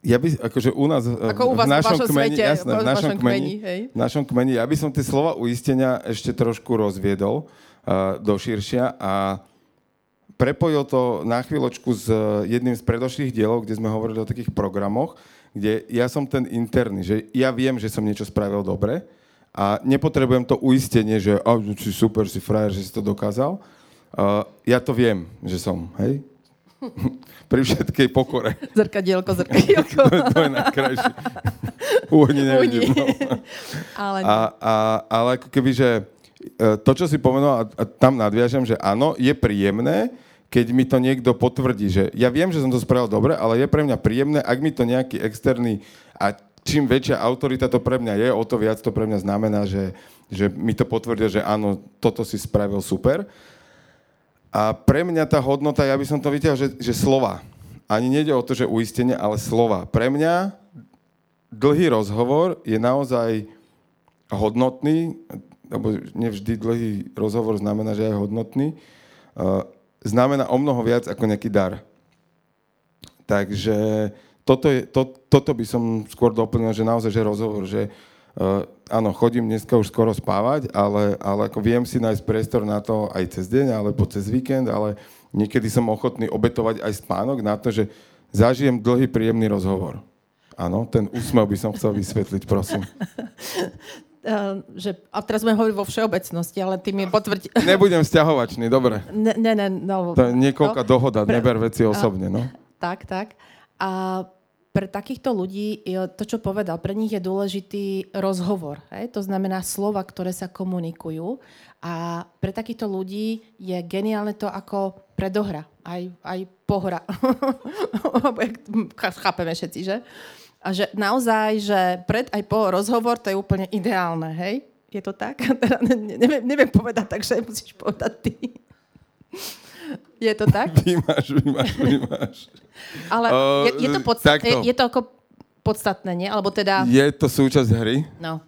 Ja by, akože u nás, Ako u vás v našom v kmeni, svete, jasné, v našom kmeni, kmeni, v našom kmeni, ja by som tie slova uistenia ešte trošku rozviedol uh, do širšia a prepojil to na chvíľočku s jedným z predošlých dielov, kde sme hovorili o takých programoch, kde ja som ten interný, že ja viem, že som niečo spravil dobre, a nepotrebujem to uistenie, že oh, si super, si frajer, že si to dokázal. Uh, ja to viem, že som, hej? Pri všetkej pokore. Zrkadielko, zrkadielko. to, to je najkrajšie. Uhni nevidím. No. ale, a, a, ale ako keby, že e, to, čo si a, a tam nadviažem, že áno, je príjemné, keď mi to niekto potvrdí, že ja viem, že som to spravil dobre, ale je pre mňa príjemné, ak mi to nejaký externý a čím väčšia autorita to pre mňa je, o to viac to pre mňa znamená, že, že mi to potvrdia, že áno, toto si spravil super. A pre mňa tá hodnota, ja by som to videl, že, že slova. Ani nejde o to, že uistenie, ale slova. Pre mňa dlhý rozhovor je naozaj hodnotný, lebo nevždy dlhý rozhovor znamená, že je hodnotný, znamená o mnoho viac ako nejaký dar. Takže toto, je, to, toto by som skôr doplnil, že naozaj, že rozhovor, že uh, áno, chodím dneska už skoro spávať, ale, ale ako viem si nájsť priestor na to aj cez deň, alebo cez víkend, ale niekedy som ochotný obetovať aj spánok na to, že zažijem dlhý, príjemný rozhovor. Áno, ten úsmev by som chcel vysvetliť, prosím. Uh, že, a teraz sme hovorili vo všeobecnosti, ale ty mi potvrdi... Nebudem vzťahovačný, dobre. Ne, ne, ne, no. To je niekoľká no, dohoda, pre... neber veci osobne, no. Tak, tak. A pre takýchto ľudí, to, čo povedal, pre nich je dôležitý rozhovor. Hej? To znamená slova, ktoré sa komunikujú. A pre takýchto ľudí je geniálne to ako predohra, aj, aj pohra. Chápeme všetci, že? A že naozaj, že pred aj po rozhovor, to je úplne ideálne, hej? Je to tak? Teda neviem, neviem povedať, takže musíš povedať ty. Je to tak? Vymáš, vymáš, vymáš. Ale uh, je, je, to podstat, je, je to ako podstatné, nie? Alebo teda... Je to súčasť hry. No.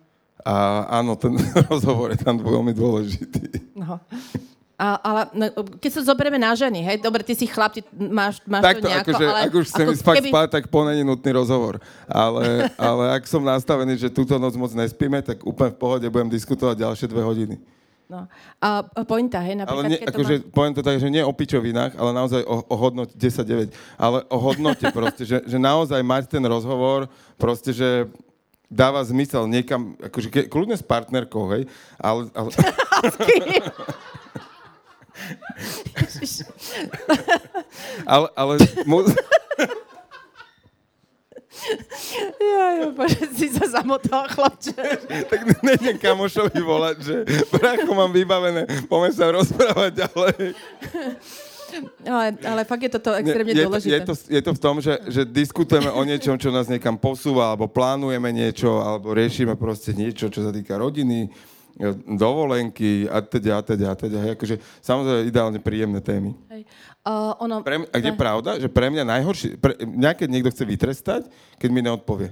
A áno, ten rozhovor je tam veľmi dôležitý. No. A, ale no, keď sa zoberieme na ženy, hej, dobre, ty si chlap, ty máš, máš Takto, to nejako, akože, ale... ak už chcem ísť fakt spať, tak po není nutný rozhovor. Ale, ale ak som nastavený, že túto noc moc nespíme, tak úplne v pohode budem diskutovať ďalšie dve hodiny. No. A pointa, hej, Ale napríklad, nie, keď akože, má... to tak, že nie o pičovinách, ale naozaj o, o hodnote 10-9. Ale o hodnote proste, že, že naozaj mať ten rozhovor, proste, že dáva zmysel niekam, akože ke, kľudne s partnerkou, hej, ale, ale ale, ale mu, Ja, ja, bože, si sa zamotal, chlapče. tak nejdem kamošovi volať, že bracho mám vybavené, poďme sa rozprávať ďalej. Ale, ale fakt je toto extrémne je, dôležité. Je to, je to v tom, že, že diskutujeme o niečom, čo nás niekam posúva, alebo plánujeme niečo, alebo riešime proste niečo, čo sa týka rodiny, dovolenky a teda, a teda, a teda. Akože, samozrejme, ideálne príjemné témy. Hej. Uh, ono, Pre, a je pravda, že pre mňa najhoršie, pre, mňa keď niekto chce vytrestať, keď mi neodpovie.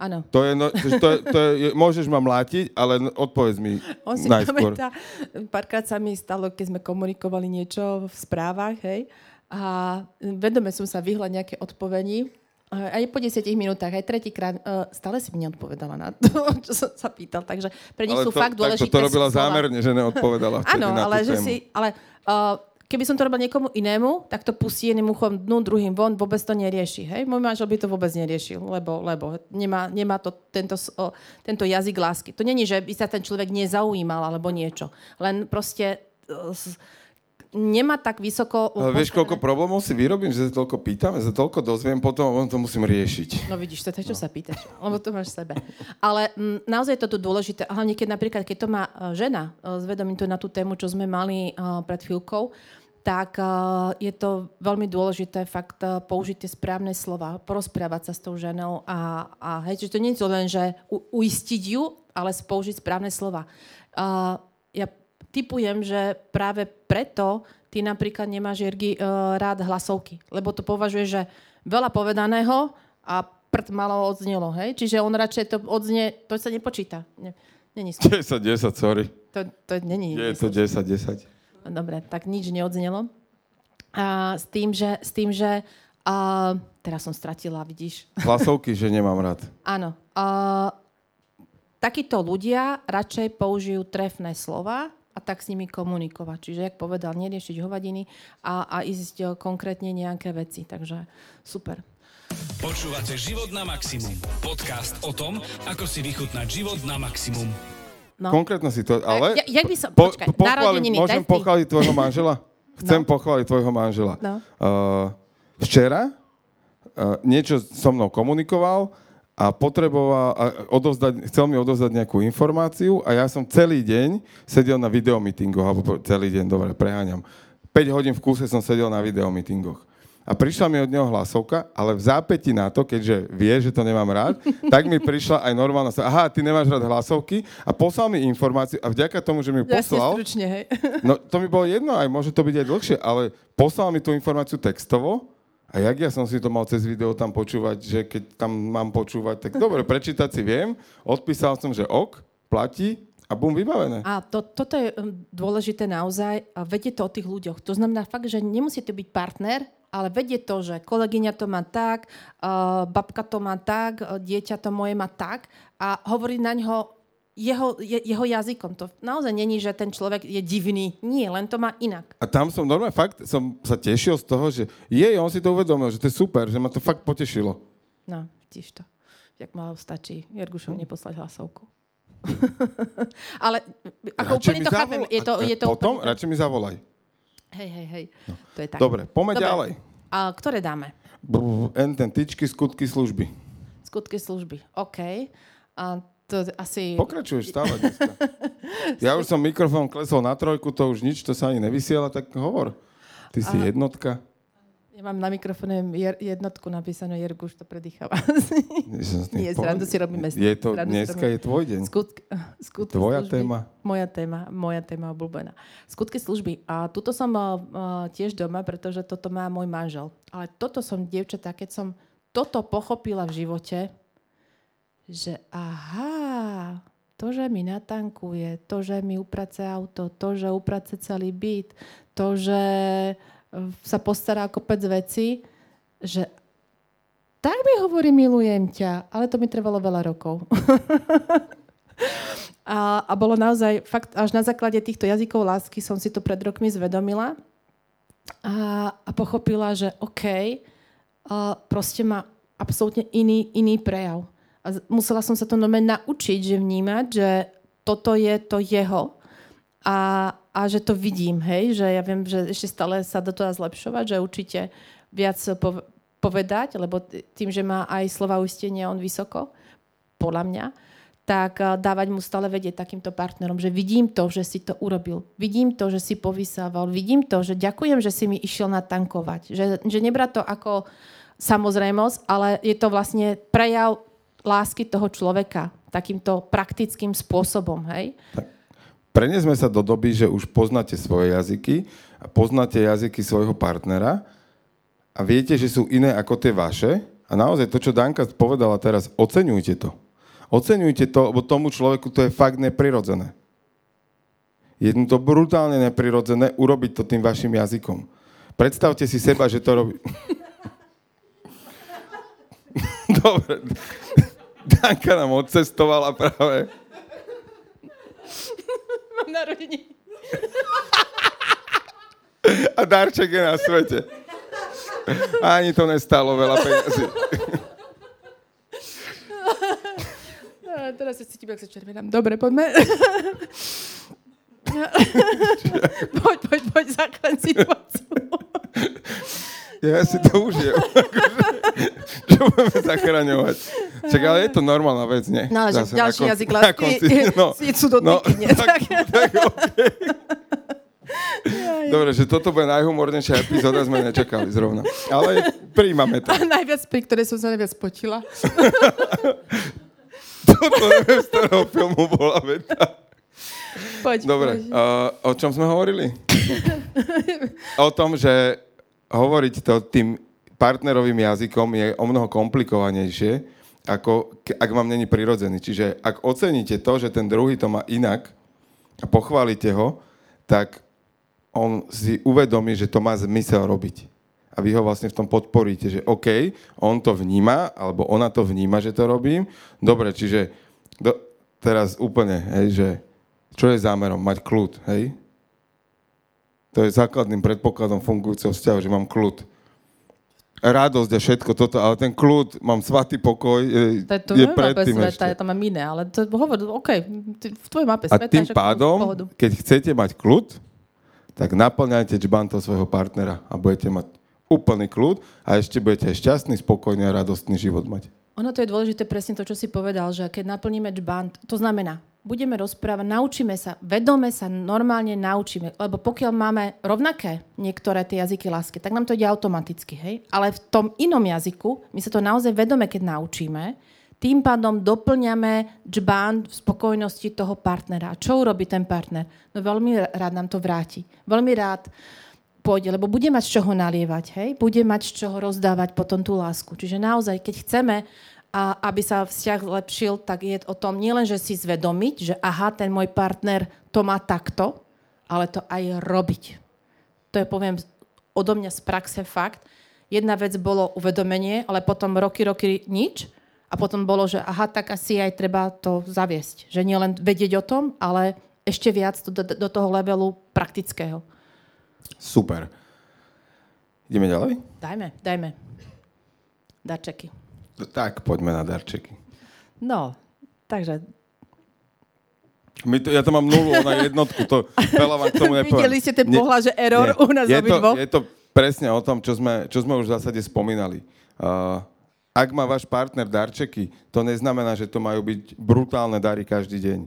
Áno. To je, no, to, to, je, to je, môžeš ma mlátiť, ale odpovedz mi On si najskôr. pamätá, párkrát sa mi stalo, keď sme komunikovali niečo v správach, hej, a vedome som sa vyhla nejaké odpovedi, aj po 10 minútach, aj tretíkrát, uh, stále si mi neodpovedala na to, čo som sa pýtal, takže pre nich Ale sú to, fakt dôležité tak to robila slova. zámerne, že neodpovedala Áno, ale že tému. si, ale uh, keby som to robil niekomu inému, tak to pustí jedným uchom dnu, druhým von, vôbec to nerieši. Hej? Môj manžel by to vôbec neriešil, lebo, lebo nemá, nemá to tento, o, tento jazyk lásky. To není, že by sa ten človek nezaujímal alebo niečo. Len proste uh, s- nemá tak vysoko... Ale vieš, koľko problémov si vyrobím, že sa toľko pýtam, že sa toľko dozviem, potom potom to musím riešiť. No vidíš, to je čo sa pýtaš, lebo to máš sebe. Ale m, naozaj je to tu dôležité, a hlavne keď napríklad, keď to má e, žena, e, zvedomím to na tú tému, čo sme mali e, pred chvíľkou, tak e, je to veľmi dôležité fakt e, použiť tie správne slova, porozprávať sa s tou ženou a, a hej, že to nie je to len, že u, uistiť ju, ale použiť správne slova. Uh, ja typujem, že práve preto ty napríklad nemáš, Jirgi, uh, rád hlasovky, lebo to považuje, že veľa povedaného a prd malo odznelo, hej? Čiže on radšej to odznie, to sa nepočíta. Ne, není, 10, 10, sorry. to, to není. Je to 10, 10. Dobre, tak nič neodznelo. A s tým, že, s tým, že a, teraz som stratila, vidíš. Hlasovky, že nemám rád. Áno. A, takíto ľudia radšej použijú trefné slova a tak s nimi komunikovať. Čiže, jak povedal, neriešiť hovadiny a, a ísť e, konkrétne nejaké veci. Takže super. Počúvate Život na maximum. Podcast o tom, ako si vychutnať život na maximum. No. Konkrétne si to, ale... Ja- jak by som- počkaj, narodeniny, môžem pochváliť tvojho manžela? Chcem pochváliť tvojho manžela. No. Uh, včera uh, niečo so mnou komunikoval a potreboval, a odovzdať, chcel mi odovzdať nejakú informáciu a ja som celý deň sedel na videomeetingoch, alebo celý deň, dobre, preháňam. 5 hodín v kúse som sedel na videomeetingoch. A prišla mi od neho hlasovka, ale v zápäti na to, keďže vie, že to nemám rád, tak mi prišla aj normálna... sa- Aha, ty nemáš rád hlasovky a poslal mi informáciu a vďaka tomu, že mi ju poslal... stručne, hej. No to mi bolo jedno, aj môže to byť aj dlhšie, ale poslal mi tú informáciu textovo a jak ja som si to mal cez video tam počúvať, že keď tam mám počúvať, tak dobre, prečítať si viem, odpísal som, že ok, platí a bum, vybavené. A to, toto je um, dôležité naozaj. A vedie to o tých ľuďoch. To znamená fakt, že nemusíte byť partner, ale vedie to, že kolegyňa to má tak, uh, babka to má tak, uh, dieťa to moje má tak a hovorí na ňo jeho, je, jeho jazykom. To naozaj není, že ten človek je divný. Nie, len to má inak. A tam som normálne fakt, som sa tešil z toho, že jej, on si to uvedomil, že to je super, že ma to fakt potešilo. No, vidíš to. Jak malo stačí Jergušov neposlať hlasovku. ale ako Radšej úplne to zavolaj. chápem. Je to, je to Potom úplne... radšej mi zavolaj. Hej, hej, hej. To je tak. Dobre, poďme Dobre. ďalej. A ktoré dáme? Brr, En ten tyčky, skutky, služby. Skutky služby. OK. A to asi... Pokračuješ stále dneska. Ja už som mikrofón klesol na trojku, to už nič, to sa ani nevysiela, tak hovor. Ty si jednotka. Ja mám na mikrofóne jednotku napísanú Jerguš to predýcháva. Nie, srandu si robíme. Je to, dneska robíme. je tvoj deň. Skutky, skutky Tvoja služby. téma. Moja téma, moja téma obľúbená. Skutky služby. A tuto som uh, tiež doma, pretože toto má môj manžel. Ale toto som, dievčatá, keď som toto pochopila v živote, že aha, To, že mi natankuje, to, že mi uprace auto, to, že uprace celý byt, to, že e, sa postará kopec veci, že tak mi hovorí, milujem ťa, ale to mi trvalo veľa rokov. a, a bolo naozaj, fakt až na základe týchto jazykov lásky som si to pred rokmi zvedomila a, a pochopila, že OK, a proste má absolútne iný, iný prejav. A musela som sa to nome naučiť, že vnímať, že toto je to jeho a, a že to vidím, hej, že ja viem, že ešte stále sa do toho zlepšovať, že určite viac povedať, lebo tým, že má aj slova uistenia on vysoko, podľa mňa, tak eh, dávať mu stále vedieť takýmto partnerom, že vidím to, že si to urobil. Vidím to, že si povysával. Vidím to, že ďakujem, že si mi išiel natankovať. Že, že nebra to ako samozrejmosť, ale je to vlastne prejav lásky toho človeka takýmto praktickým spôsobom. Hej? Prenesme sa do doby, že už poznáte svoje jazyky a poznáte jazyky svojho partnera a viete, že sú iné ako tie vaše a naozaj to, čo Danka povedala teraz, oceňujte to. Oceňujte to, lebo tomu človeku to je fakt neprirodzené. Je to brutálne neprirodzené urobiť to tým vašim jazykom. Predstavte si seba, že to robí... Dobre. Danka nám odcestovala práve. Mám narodení. A darček je na svete. Ani to nestalo veľa peniazy. A teraz sa cítim, ak sa červenám. Dobre, poďme. poď, poď, poď, zachráň situáciu. Ja si to užijem. Čo budeme zachraňovať? Čak, ale je to normálna vec, nie? No ale Zase ďalší jazyk lásky no, sú do no, nie? tak, tak, okay. Dobre, že toto bude najhumornejšia epizóda, sme nečakali zrovna. Ale príjmame to. A najviac, pri ktorej som sa najviac potila. Toto neviem, z ktorého filmu bola veta. Poď, Dobre, poď. uh, o čom sme hovorili? o tom, že hovoriť to tým partnerovým jazykom je o mnoho komplikovanejšie, ako ak vám není prirodzený. Čiže ak oceníte to, že ten druhý to má inak a pochválite ho, tak on si uvedomí, že to má zmysel robiť. A vy ho vlastne v tom podporíte, že OK, on to vníma, alebo ona to vníma, že to robím. Dobre, čiže do, teraz úplne, hej, že čo je zámerom? Mať kľud, hej? To je základným predpokladom fungujúceho vzťahu, že mám kľud. Radosť a všetko toto, ale ten kľud, mám svatý pokoj, je, To je to je predtým sveta, ešte. ja tam mám iné, ale to hovor, OK, v tvojej mape A sveta. tým však pádom, keď chcete mať kľud, tak naplňajte džbanto svojho partnera a budete mať úplný kľud a ešte budete šťastný, spokojný a radostný život mať. Ono to je dôležité presne to, čo si povedal, že keď naplníme džbant, to znamená, budeme rozprávať, naučíme sa, vedome sa normálne naučíme, lebo pokiaľ máme rovnaké niektoré tie jazyky lásky, tak nám to ide automaticky, hej? Ale v tom inom jazyku, my sa to naozaj vedome, keď naučíme, tým pádom doplňame džbán v spokojnosti toho partnera. A čo urobí ten partner? No veľmi rád nám to vráti. Veľmi rád pôjde, lebo bude mať z čoho nalievať, hej? Bude mať z čoho rozdávať potom tú lásku. Čiže naozaj, keď chceme, a aby sa vzťah zlepšil, tak je o tom nielen, že si zvedomiť, že aha, ten môj partner to má takto, ale to aj robiť. To je, poviem, odo mňa z praxe fakt. Jedna vec bolo uvedomenie, ale potom roky, roky nič. A potom bolo, že aha, tak asi aj treba to zaviesť. Že nie len vedieť o tom, ale ešte viac do, do, do toho levelu praktického. Super. Ideme ďalej? Dajme, dajme. Darčeky. Tak, poďme na darčeky. No, takže My to, ja to mám nulu, ona jednotku, to veľa vám k tomu nepoviem. Videli ste ten pohľad, že error nie. u nás je to, je to presne o tom, čo sme, čo sme už v zásade spomínali. Uh, ak má váš partner darčeky, to neznamená, že to majú byť brutálne dary každý deň.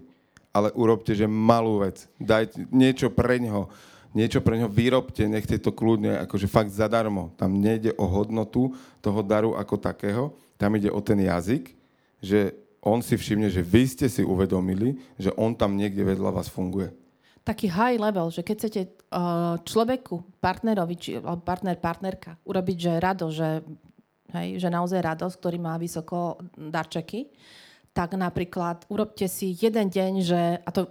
Ale urobte, že malú vec. Dajte niečo pre ňoho. Niečo pre ňoho vyrobte, nechte to kľudne, akože fakt zadarmo. Tam nejde o hodnotu toho daru ako takého, tam ide o ten jazyk, že on si všimne, že vy ste si uvedomili, že on tam niekde vedľa vás funguje. taký high level, že keď chcete uh, človeku, partnerovi, či partner, partnerka, urobiť, že rado, že, hej, že naozaj radosť, ktorý má vysoko darčeky, tak napríklad urobte si jeden deň, že, a to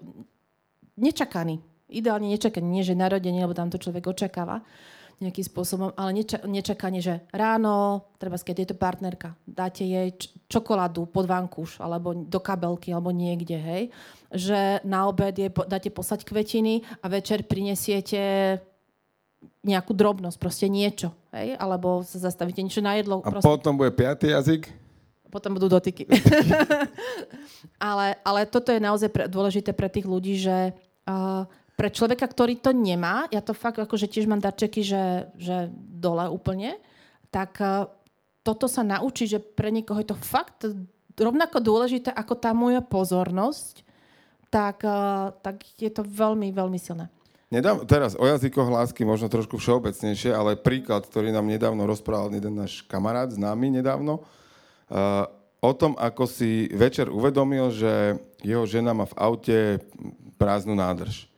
nečakaný, ideálne nečakaný, nie že narodenie, lebo tam to človek očakáva nejakým spôsobom, ale neča- nečakanie, že ráno, treba keď je to partnerka, dáte jej č- čokoládu pod vankúš, alebo do kabelky, alebo niekde, hej, že na obed je, dáte posať kvetiny a večer prinesiete nejakú drobnosť, proste niečo, hej, alebo sa zastavíte niečo na jedlo. A proste. potom bude piatý jazyk? Potom budú dotyky. ale, ale toto je naozaj pre, dôležité pre tých ľudí, že uh, pre človeka, ktorý to nemá, ja to fakt akože tiež mám darčeky, že, že dole úplne, tak uh, toto sa naučí, že pre niekoho je to fakt rovnako dôležité ako tá moja pozornosť, tak, uh, tak je to veľmi, veľmi silné. Nedám, teraz o jazykoch lásky možno trošku všeobecnejšie, ale príklad, ktorý nám nedávno rozprával jeden náš kamarát, známy nedávno, uh, o tom, ako si večer uvedomil, že jeho žena má v aute prázdnu nádrž.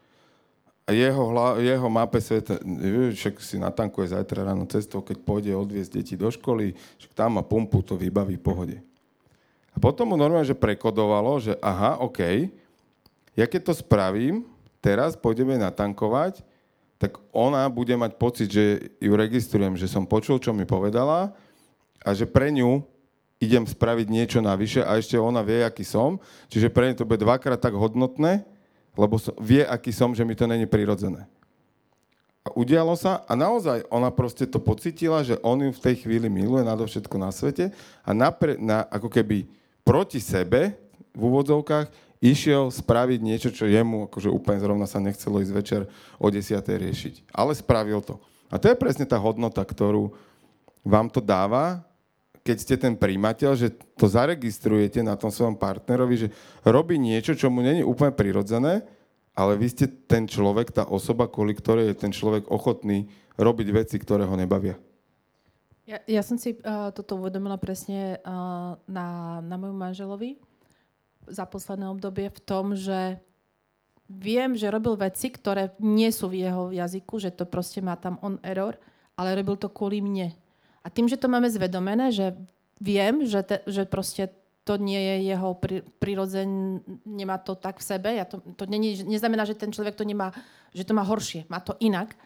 Jeho, hla, jeho mape sveta, však si natankuje zajtra ráno cestou, keď pôjde odviezť deti do školy, však tam má pumpu, to vybaví v pohode. A potom mu normálne, že prekodovalo, že aha, OK, ja keď to spravím, teraz pôjdeme natankovať, tak ona bude mať pocit, že ju registrujem, že som počul, čo mi povedala a že pre ňu idem spraviť niečo navyše a ešte ona vie, aký som. Čiže pre ňu to bude dvakrát tak hodnotné, lebo vie, aký som, že mi to není prirodzené. A udialo sa a naozaj ona proste to pocitila, že on ju v tej chvíli miluje nadovšetko na svete a napre, na, ako keby proti sebe v úvodzovkách išiel spraviť niečo, čo jemu akože úplne zrovna sa nechcelo ísť večer o 10. riešiť. Ale spravil to. A to je presne tá hodnota, ktorú vám to dáva, keď ste ten príjimateľ, že to zaregistrujete na tom svojom partnerovi, že robí niečo, čo mu není úplne prirodzené, ale vy ste ten človek, tá osoba, kvôli ktorej je ten človek ochotný robiť veci, ktoré ho nebavia. Ja, ja som si uh, toto uvedomila presne uh, na, na mojom manželovi za posledné obdobie v tom, že viem, že robil veci, ktoré nie sú v jeho jazyku, že to proste má tam on error, ale robil to kvôli mne. A tým, že to máme zvedomené, že viem, že, te, že proste to nie je jeho prirodzen, nemá to tak v sebe. Ja to, to nie, neznamená, že ten človek to nemá, že to má horšie, má to inak.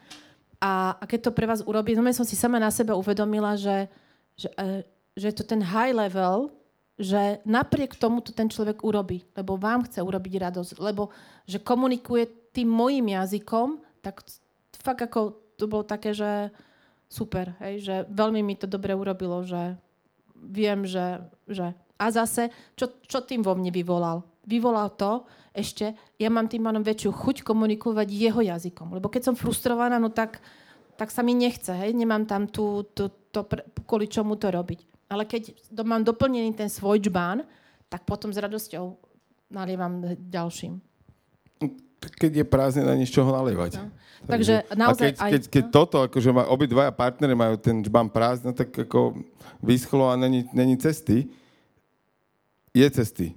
A, a keď to pre vás urobí, no som si sama na seba uvedomila, že, že, e, že je to ten high level, že napriek tomu to ten človek urobí, lebo vám chce urobiť radosť, lebo že komunikuje tým mojim jazykom, tak fakt ako to bolo také, že super, hej, že veľmi mi to dobre urobilo, že viem, že... že. A zase, čo, čo tým vo mne vyvolal? Vyvolal to ešte, ja mám tým mám väčšiu chuť komunikovať jeho jazykom. Lebo keď som frustrovaná, no tak, tak sa mi nechce, hej, nemám tam tú, tú, to, kvôli čomu to robiť. Ale keď do, mám doplnený ten svoj džbán, tak potom s radosťou nalievam ďalším keď je prázdne, na nič čoho nalievať. No. Takže, Takže naozaj a keď, aj, keď, keď no? toto, akože má, obidvaja partnery majú ten žban prázdny, tak ako vyschlo a není, není cesty, je cesty.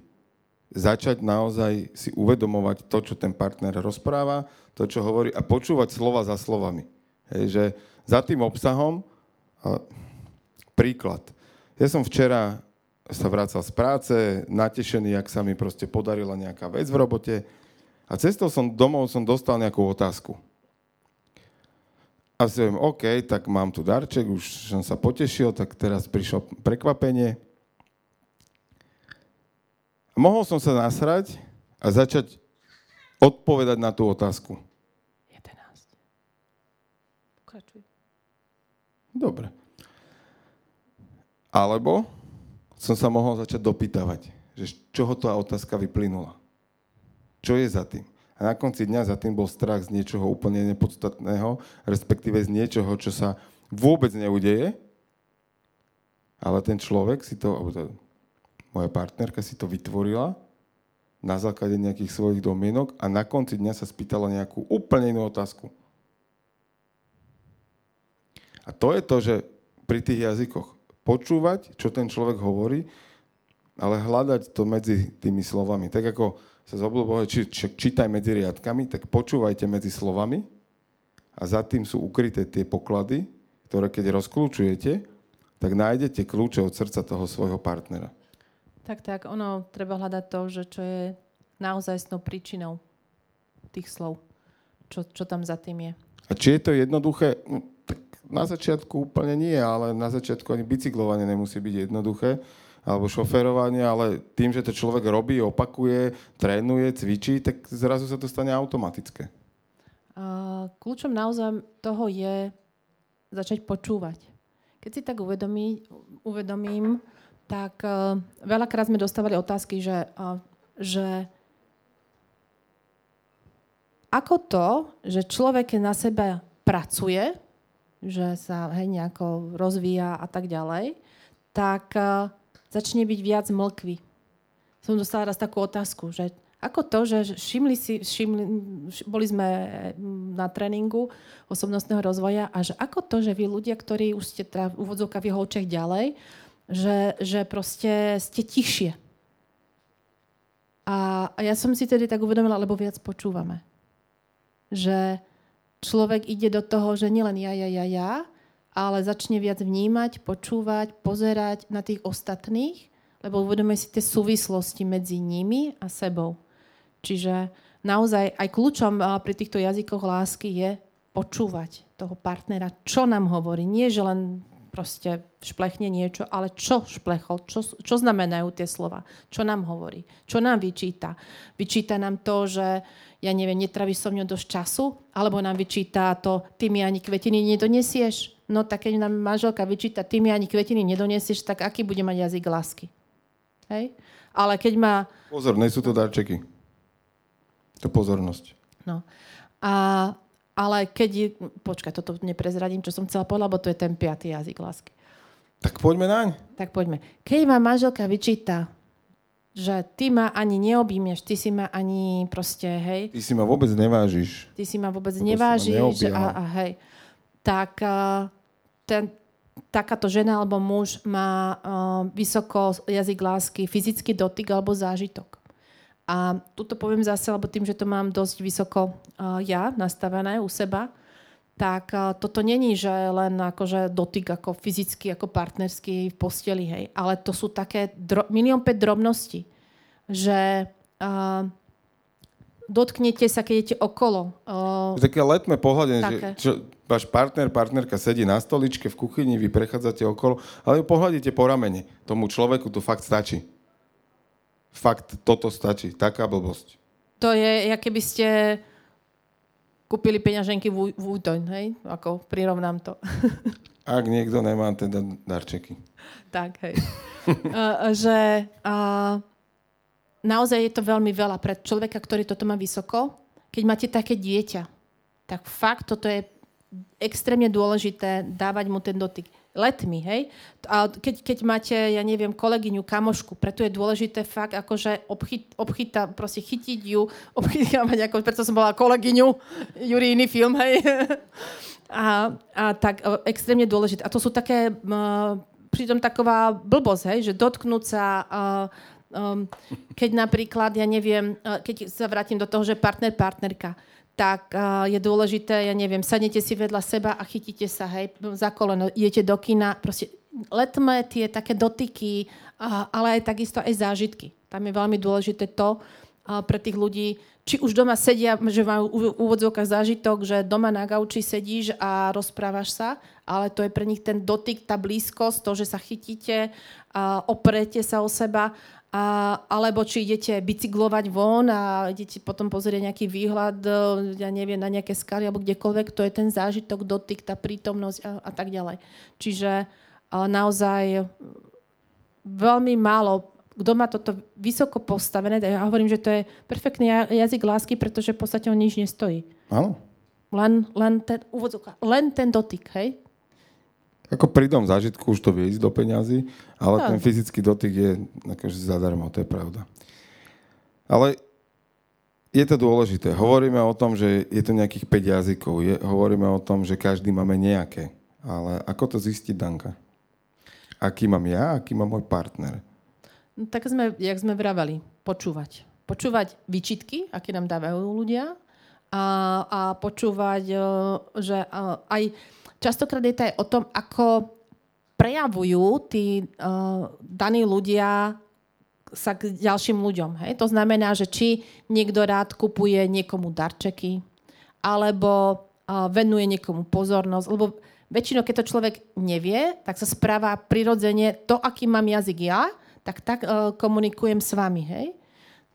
Začať naozaj si uvedomovať to, čo ten partner rozpráva, to, čo hovorí a počúvať slova za slovami. Hej, že za tým obsahom, a, príklad. Ja som včera sa vracal z práce, natešený, jak sa mi proste podarila nejaká vec v robote, a cestou som domov som dostal nejakú otázku. A si viem, OK, tak mám tu darček, už som sa potešil, tak teraz prišlo prekvapenie. A mohol som sa nasrať a začať odpovedať na tú otázku. 11. Pokračuj. Dobre. Alebo som sa mohol začať dopýtavať, že z čoho tá otázka vyplynula. Čo je za tým? A na konci dňa za tým bol strach z niečoho úplne nepodstatného, respektíve z niečoho, čo sa vôbec neudeje, ale ten človek si to, alebo to, moja partnerka si to vytvorila na základe nejakých svojich domienok a na konci dňa sa spýtala nejakú úplne inú otázku. A to je to, že pri tých jazykoch počúvať, čo ten človek hovorí, ale hľadať to medzi tými slovami. Tak ako sa z obľúbového či, či, čítaj medzi riadkami, tak počúvajte medzi slovami a za tým sú ukryté tie poklady, ktoré keď rozklúčujete, tak nájdete kľúče od srdca toho svojho partnera. Tak, tak, ono treba hľadať to, že čo je naozaj príčinou tých slov. Čo, čo tam za tým je. A či je to jednoduché? No, tak na začiatku úplne nie, ale na začiatku ani bicyklovanie nemusí byť jednoduché alebo šoferovanie, ale tým, že to človek robí, opakuje, trénuje, cvičí, tak zrazu sa to stane automatické. Uh, kľúčom naozaj toho je začať počúvať. Keď si tak uvedomí, uvedomím, tak uh, veľakrát sme dostávali otázky, že, uh, že ako to, že človek na sebe pracuje, že sa hej, nejako rozvíja a tak ďalej, tak uh, začne byť viac mlkvy. Som dostala raz takú otázku, že ako to, že všimli si, všimli, boli sme na tréningu osobnostného rozvoja a že ako to, že vy ľudia, ktorí už ste teda v úvodzovkách očiach ďalej, že, že proste ste tichšie. A, a ja som si tedy tak uvedomila, lebo viac počúvame. Že človek ide do toho, že nielen ja, ja, ja, ja, ale začne viac vnímať, počúvať, pozerať na tých ostatných, lebo uvedomuje si tie súvislosti medzi nimi a sebou. Čiže naozaj aj kľúčom pri týchto jazykoch lásky je počúvať toho partnera, čo nám hovorí. Nie, že len proste šplechne niečo, ale čo šplechol, čo, čo znamenajú tie slova, čo nám hovorí, čo nám vyčíta. Vyčíta nám to, že ja neviem, netravíš so mňou dosť času, alebo nám vyčíta to, ty mi ani kvetiny nedonesieš. No tak keď nám manželka vyčíta, ty mi ani kvetiny nedonesieš, tak aký bude mať jazyk lásky? Hej? Ale keď má... Pozor, nie sú to darčeky. To pozornosť. No. A ale keď... Počkaj, toto neprezradím, čo som chcela povedať, lebo to je ten piatý jazyk lásky. Tak poďme naň. Tak poďme. Keď ma manželka vyčíta, že ty ma ani neobímeš, ty si ma ani proste, hej... Ty si ma vôbec nevážiš. Ty si ma vôbec Toto nevážiš a, a hej. Tak ten, takáto žena alebo muž má uh, vysoko jazyk lásky, fyzický dotyk alebo zážitok. A tuto poviem zase, lebo tým, že to mám dosť vysoko uh, ja nastavené u seba, tak uh, toto není, že len akože dotyk ako fyzicky, ako partnerský v posteli, hej. Ale to sú také dro- milión päť drobnosti, že uh, dotknete sa, keď idete okolo. Uh, také letné pohľadenie, že čo, váš partner, partnerka sedí na stoličke v kuchyni, vy prechádzate okolo, ale ju pohľadíte po ramene. Tomu človeku to fakt stačí. Fakt, toto stačí. Taká blbosť. To je, ja keby ste kúpili peňaženky v, v útoň, hej? Ako prirovnám to. Ak niekto nemá teda darčeky. Tak, hej. uh, že uh, naozaj je to veľmi veľa pre človeka, ktorý toto má vysoko. Keď máte také dieťa, tak fakt toto je extrémne dôležité dávať mu ten dotyk letmi, hej? A keď, keď máte, ja neviem, kolegyňu, kamošku, preto je dôležité fakt akože obchyt, obchyta, proste chytiť ju, obchytávať, ako, preto som bola kolegyňu, Juri film, hej? A, a tak e, extrémne dôležité. A to sú také, uh, pritom taková blbosť, hej, že dotknúť sa uh, um, keď napríklad, ja neviem, keď sa vrátim do toho, že partner, partnerka, tak uh, je dôležité, ja neviem, sadnete si vedľa seba a chytíte sa, hej, za koleno, idete do kina, proste letme tie také dotyky, ale aj takisto aj zážitky. Tam je veľmi dôležité to uh, pre tých ľudí, či už doma sedia, že majú v úvodzovkách zážitok, že doma na gauči sedíš a rozprávaš sa, ale to je pre nich ten dotyk, tá blízkosť, to, že sa chytíte, oprete sa o seba a, alebo či idete bicyklovať von a idete potom pozrieť nejaký výhľad, e, ja neviem, na nejaké skaly alebo kdekoľvek, to je ten zážitok, dotyk, tá prítomnosť a, a tak ďalej. Čiže a naozaj veľmi málo, kto má toto vysoko postavené, ja hovorím, že to je perfektný jazyk lásky, pretože v podstate on nič nestojí. Áno. Len, len, ten, len ten dotyk, hej? Ako pri tom zážitku už to vie ísť do peňazí, ale no. ten fyzický dotyk je akože zadarmo, to je pravda. Ale je to dôležité. Hovoríme o tom, že je to nejakých 5 jazykov. Je, hovoríme o tom, že každý máme nejaké. Ale ako to zistiť, Danka? Aký mám ja, aký má môj partner? No, tak sme, jak sme vravali, počúvať. Počúvať výčitky, aké nám dávajú ľudia a, a počúvať, e, že aj častokrát je to aj o tom, ako prejavujú tí uh, daní ľudia sa k ďalším ľuďom. Hej? To znamená, že či niekto rád kupuje niekomu darčeky, alebo uh, venuje niekomu pozornosť, lebo väčšinou, keď to človek nevie, tak sa správa prirodzene to, aký mám jazyk ja, tak tak uh, komunikujem s vami. Hej?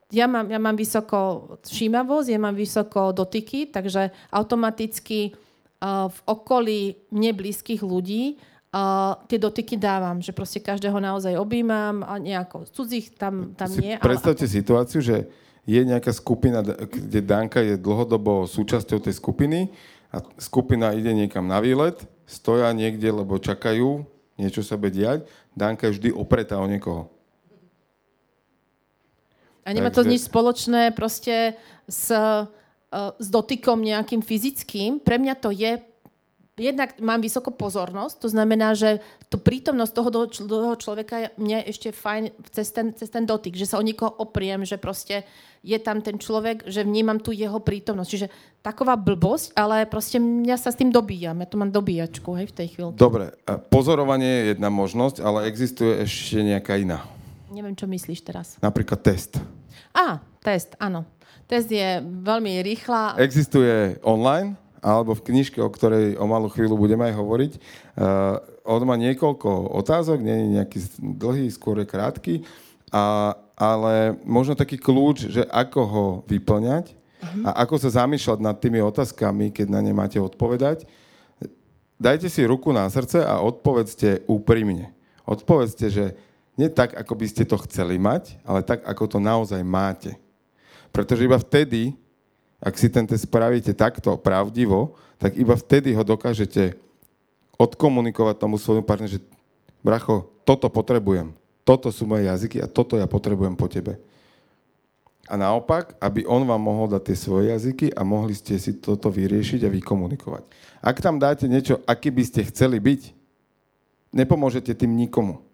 Ja mám, ja mám vysoko všímavosť, ja mám vysoko dotyky, takže automaticky v okolí mne blízkych ľudí uh, tie dotyky dávam, že proste každého naozaj objímam a nejako cudzích tam, tam si nie. Predstavte ale... situáciu, že je nejaká skupina, kde Danka je dlhodobo súčasťou tej skupiny a skupina ide niekam na výlet, stoja niekde, lebo čakajú, niečo sa bude diať, Danka je vždy opretá o niekoho. A nemá Takže... to nič spoločné proste s, s dotykom nejakým fyzickým. Pre mňa to je jednak mám vysoko pozornosť, to znamená, že tú prítomnosť toho, toho človeka mne ešte fajn cez ten, cez ten dotyk, že sa o niekoho opriem, že proste je tam ten človek, že vnímam tu jeho prítomnosť. Čiže taková blbosť, ale proste mňa sa s tým dobíjam. Ja tu mám dobíjačku hej, v tej chvíli. Dobre, pozorovanie je jedna možnosť, ale existuje ešte nejaká iná. Neviem, čo myslíš teraz. Napríklad test. Á, test, áno. Test je veľmi rýchla. Existuje online, alebo v knižke, o ktorej o malú chvíľu budeme aj hovoriť. Uh, on má niekoľko otázok, nie je nejaký dlhý, skôr je krátky, a, ale možno taký kľúč, že ako ho vyplňať uh-huh. a ako sa zamýšľať nad tými otázkami, keď na ne máte odpovedať. Dajte si ruku na srdce a odpovedzte úprimne. Odpovedzte, že nie tak, ako by ste to chceli mať, ale tak, ako to naozaj máte. Pretože iba vtedy ak si ten test spravíte takto pravdivo, tak iba vtedy ho dokážete odkomunikovať tomu svojmu partneru, že bracho, toto potrebujem, toto sú moje jazyky a toto ja potrebujem po tebe. A naopak, aby on vám mohol dať tie svoje jazyky a mohli ste si toto vyriešiť a vykomunikovať. Ak tam dáte niečo, aký by ste chceli byť, nepomôžete tým nikomu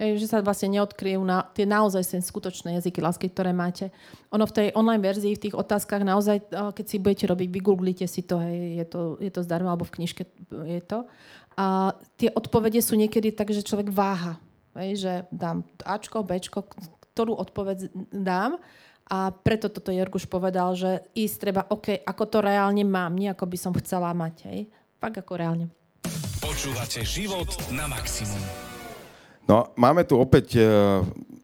že sa vlastne neodkryjú na tie naozaj sen skutočné jazyky lásky, ktoré máte. Ono v tej online verzii, v tých otázkach naozaj, keď si budete robiť, vygooglite si to, hej, je to, je to zdarma, alebo v knižke je to. A tie odpovede sú niekedy tak, že človek váha. Hej, že dám Ačko, Bčko, ktorú odpoveď dám. A preto toto Jorguš povedal, že ísť treba, OK, ako to reálne mám, nie ako by som chcela mať. Hej. Pak ako reálne. Počúvate život na maximum. No, máme tu opäť e,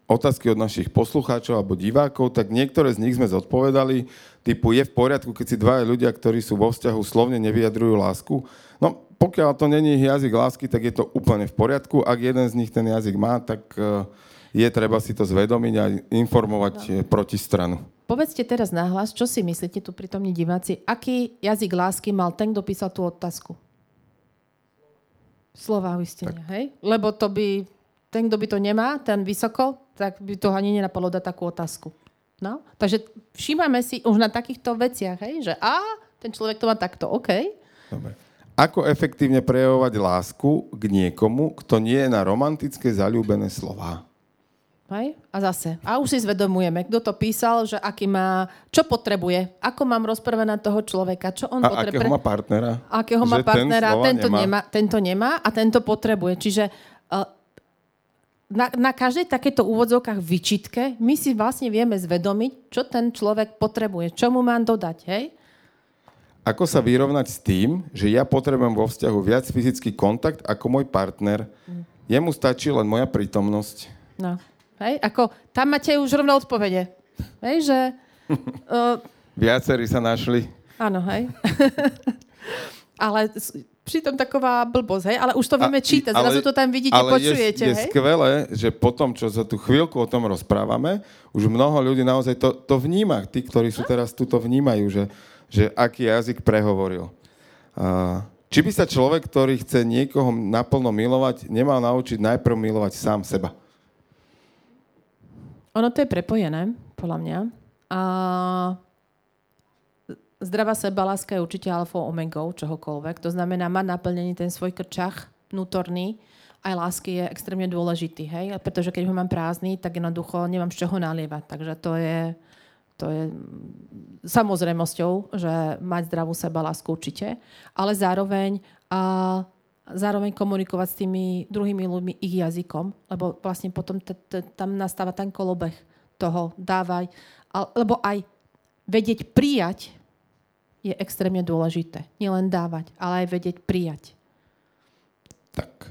otázky od našich poslucháčov alebo divákov, tak niektoré z nich sme zodpovedali. Typu, je v poriadku, keď si dvaja ľudia, ktorí sú vo vzťahu, slovne nevyjadrujú lásku? No, pokiaľ to není jazyk lásky, tak je to úplne v poriadku. Ak jeden z nich ten jazyk má, tak e, je treba si to zvedomiť a informovať no. protistranu. Povedzte teraz nahlas, čo si myslíte tu prítomní diváci, aký jazyk lásky mal ten, kto písal tú otázku? Slova uistenia, hej? Lebo to by ten, kto by to nemá, ten vysoko, tak by to ani nenapadlo dať takú otázku. No? Takže všímame si už na takýchto veciach, hej, že a ten človek to má takto, OK. Dobre. Ako efektívne prejavovať lásku k niekomu, kto nie je na romantické zalúbené slova? Hej? A zase. A už si zvedomujeme, kto to písal, že aký má, čo potrebuje, ako mám rozprávať na toho človeka, čo on a potrebuje. akého má partnera? Akého má partnera, ten tento nemá. nemá. Tento nemá a tento potrebuje. Čiže na, na každej takéto úvodzovkách vyčitke my si vlastne vieme zvedomiť, čo ten človek potrebuje, čo mu mám dodať, hej? Ako sa vyrovnať s tým, že ja potrebujem vo vzťahu viac fyzický kontakt ako môj partner, mm. jemu stačí len moja prítomnosť. No, hej, ako tam máte už rovno odpovede. Hej, že... Uh, Viacerí sa našli. Áno, hej. Ale pritom taková blbosť, hej? Ale už to vieme čítať, zrazu to tam vidíte, ale počujete, je, je hej? skvelé, že po tom, čo za tú chvíľku o tom rozprávame, už mnoho ľudí naozaj to, to vníma. Tí, ktorí sú teraz tu, to vnímajú, že, že aký jazyk prehovoril. Uh, či by sa človek, ktorý chce niekoho naplno milovať, nemal naučiť najprv milovať sám seba? Ono to je prepojené, podľa mňa. A zdravá sebaláska je určite alfa omegou čohokoľvek. To znamená, mať naplnený ten svoj krčach vnútorný, aj lásky je extrémne dôležitý, hej? Pretože keď ho mám prázdny, tak jednoducho nemám z čoho nalievať. Takže to je, to je samozrejmosťou, že mať zdravú sebalásku určite. Ale zároveň a zároveň komunikovať s tými druhými ľuďmi ich jazykom, lebo vlastne potom t- t- tam nastáva ten kolobeh toho dávaj, lebo aj vedieť prijať je extrémne dôležité. Nielen dávať, ale aj vedieť prijať. Tak.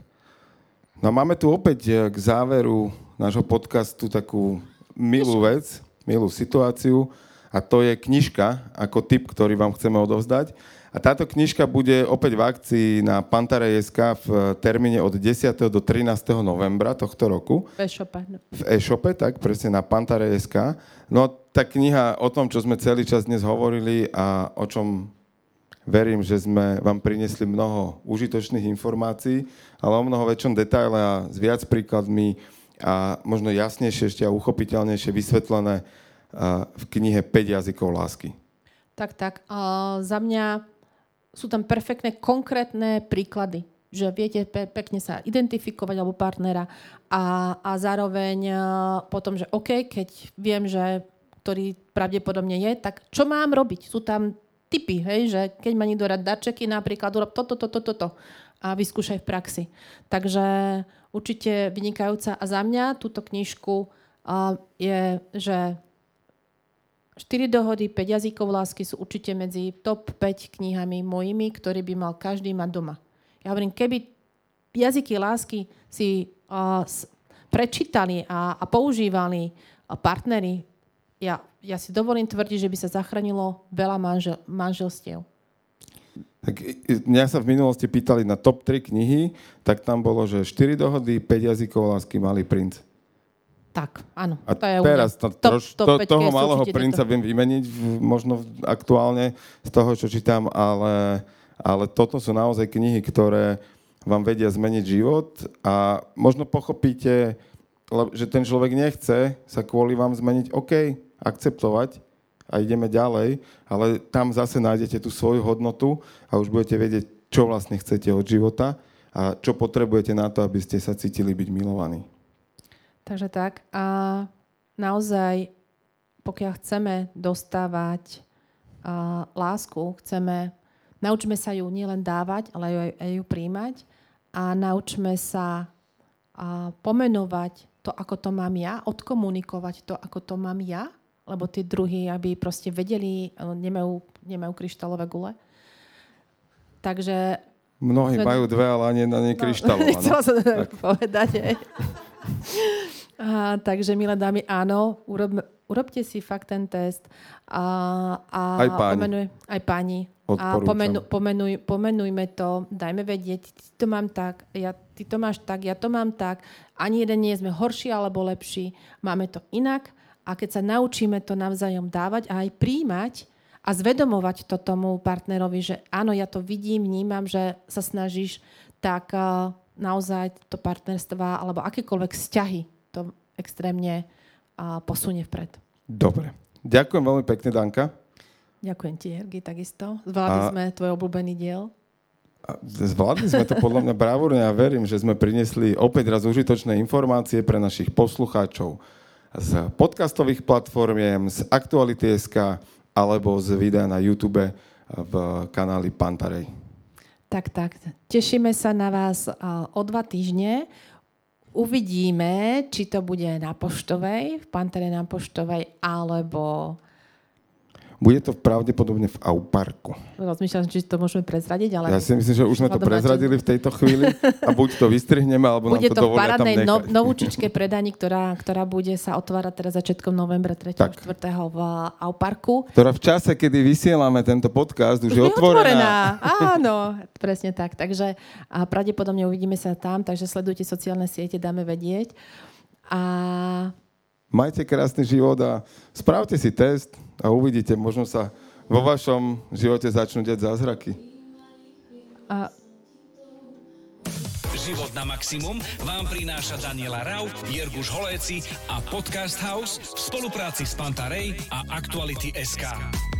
No máme tu opäť eh, k záveru nášho podcastu takú milú vec, milú situáciu a to je knižka ako tip, ktorý vám chceme odovzdať. A táto knižka bude opäť v akcii na Pantare.sk v termíne od 10. do 13. novembra tohto roku. V e-shope. V e-shope, tak presne na Pantare.sk. No tá kniha o tom, čo sme celý čas dnes hovorili a o čom verím, že sme vám priniesli mnoho užitočných informácií, ale o mnoho väčšom detaile a s viac príkladmi a možno jasnejšie ešte a uchopiteľnejšie vysvetlené v knihe 5 jazykov lásky. Tak, tak. Uh, za mňa sú tam perfektné, konkrétne príklady že viete pe- pekne sa identifikovať alebo partnera a, a zároveň uh, potom, že OK, keď viem, že ktorý pravdepodobne je, tak čo mám robiť? Sú tam typy, hej, že keď ma niekto rád darčeky, napríklad urob toto, toto, toto, toto a vyskúšaj v praxi. Takže určite vynikajúca a za mňa túto knižku uh, je, že 4 dohody, 5 jazykov lásky sú určite medzi top 5 knihami mojimi, ktoré by mal každý mať doma. Ja hovorím, keby jazyky lásky si uh, prečítali a, a používali partnery, ja, ja si dovolím tvrdiť, že by sa zachránilo veľa manžel, manželstiev. Tak mňa sa v minulosti pýtali na top 3 knihy, tak tam bolo, že 4 dohody, 5 jazykov lásky, Malý princ. Tak, áno. A to je teraz to, troš, to, to, toho malého princa to. viem vymeniť možno aktuálne z toho, čo čítam, ale, ale toto sú naozaj knihy, ktoré vám vedia zmeniť život a možno pochopíte, že ten človek nechce sa kvôli vám zmeniť, OK, akceptovať a ideme ďalej, ale tam zase nájdete tú svoju hodnotu a už budete vedieť, čo vlastne chcete od života a čo potrebujete na to, aby ste sa cítili byť milovaní. Takže tak. A naozaj, pokiaľ chceme dostávať uh, lásku, chceme, naučme sa ju nielen dávať, ale aj, aj ju príjmať a naučme sa uh, pomenovať to, ako to mám ja, odkomunikovať to, ako to mám ja, lebo tí druhí, aby proste vedeli, nemajú, nemajú kryštálové gule. Takže... Mnohí sme... majú dve, ale ani na nie kryštálové. No, Chcela som povedať. A, takže, milé dámy, áno, urob, urobte si fakt ten test. A, a aj páni. Pomenuj, aj páni. A pomenu, pomenuj, pomenujme to, dajme vedieť, ty to mám tak, ja, ty to máš tak, ja to mám tak. Ani jeden nie sme horší alebo lepší, máme to inak. A keď sa naučíme to navzájom dávať a aj príjmať a zvedomovať to tomu partnerovi, že áno, ja to vidím, vnímam, že sa snažíš, tak naozaj to partnerstva alebo akékoľvek vzťahy to extrémne uh, posunie vpred. Dobre. Ďakujem veľmi pekne, Danka. Ďakujem ti, Hergy, takisto. Zvládli a... sme tvoj obľúbený diel. A zvládli sme to podľa mňa bravúrne a verím, že sme priniesli opäť raz užitočné informácie pre našich poslucháčov z podcastových platformiem, z Aktuality.sk alebo z videa na YouTube v kanáli Pantarej. Tak, tak. Tešíme sa na vás o dva týždne. Uvidíme, či to bude na poštovej, v Pantere na poštovej, alebo bude to pravdepodobne v Auparku. Rozmýšľam, či to môžeme prezradiť, ale... Ja si myslím, že už sme to prezradili v tejto chvíli a buď to vystrihneme, alebo bude nám to, to v parádnej no, novúčičke predaní, ktorá, ktorá bude sa otvárať teraz začiatkom novembra 3. a 4. v Auparku. Ktorá v čase, kedy vysielame tento podcast, už, už je otvorená. otvorená. Áno, presne tak. Takže a pravdepodobne uvidíme sa tam, takže sledujte sociálne siete, dáme vedieť. A Majte krásny život a spravte si test a uvidíte, možno sa vo vašom živote začnú deť zázraky. A... Život na maximum vám prináša Daniela Rau, Jirguš Holéci a Podcast House v spolupráci s Pantarej a Aktuality SK.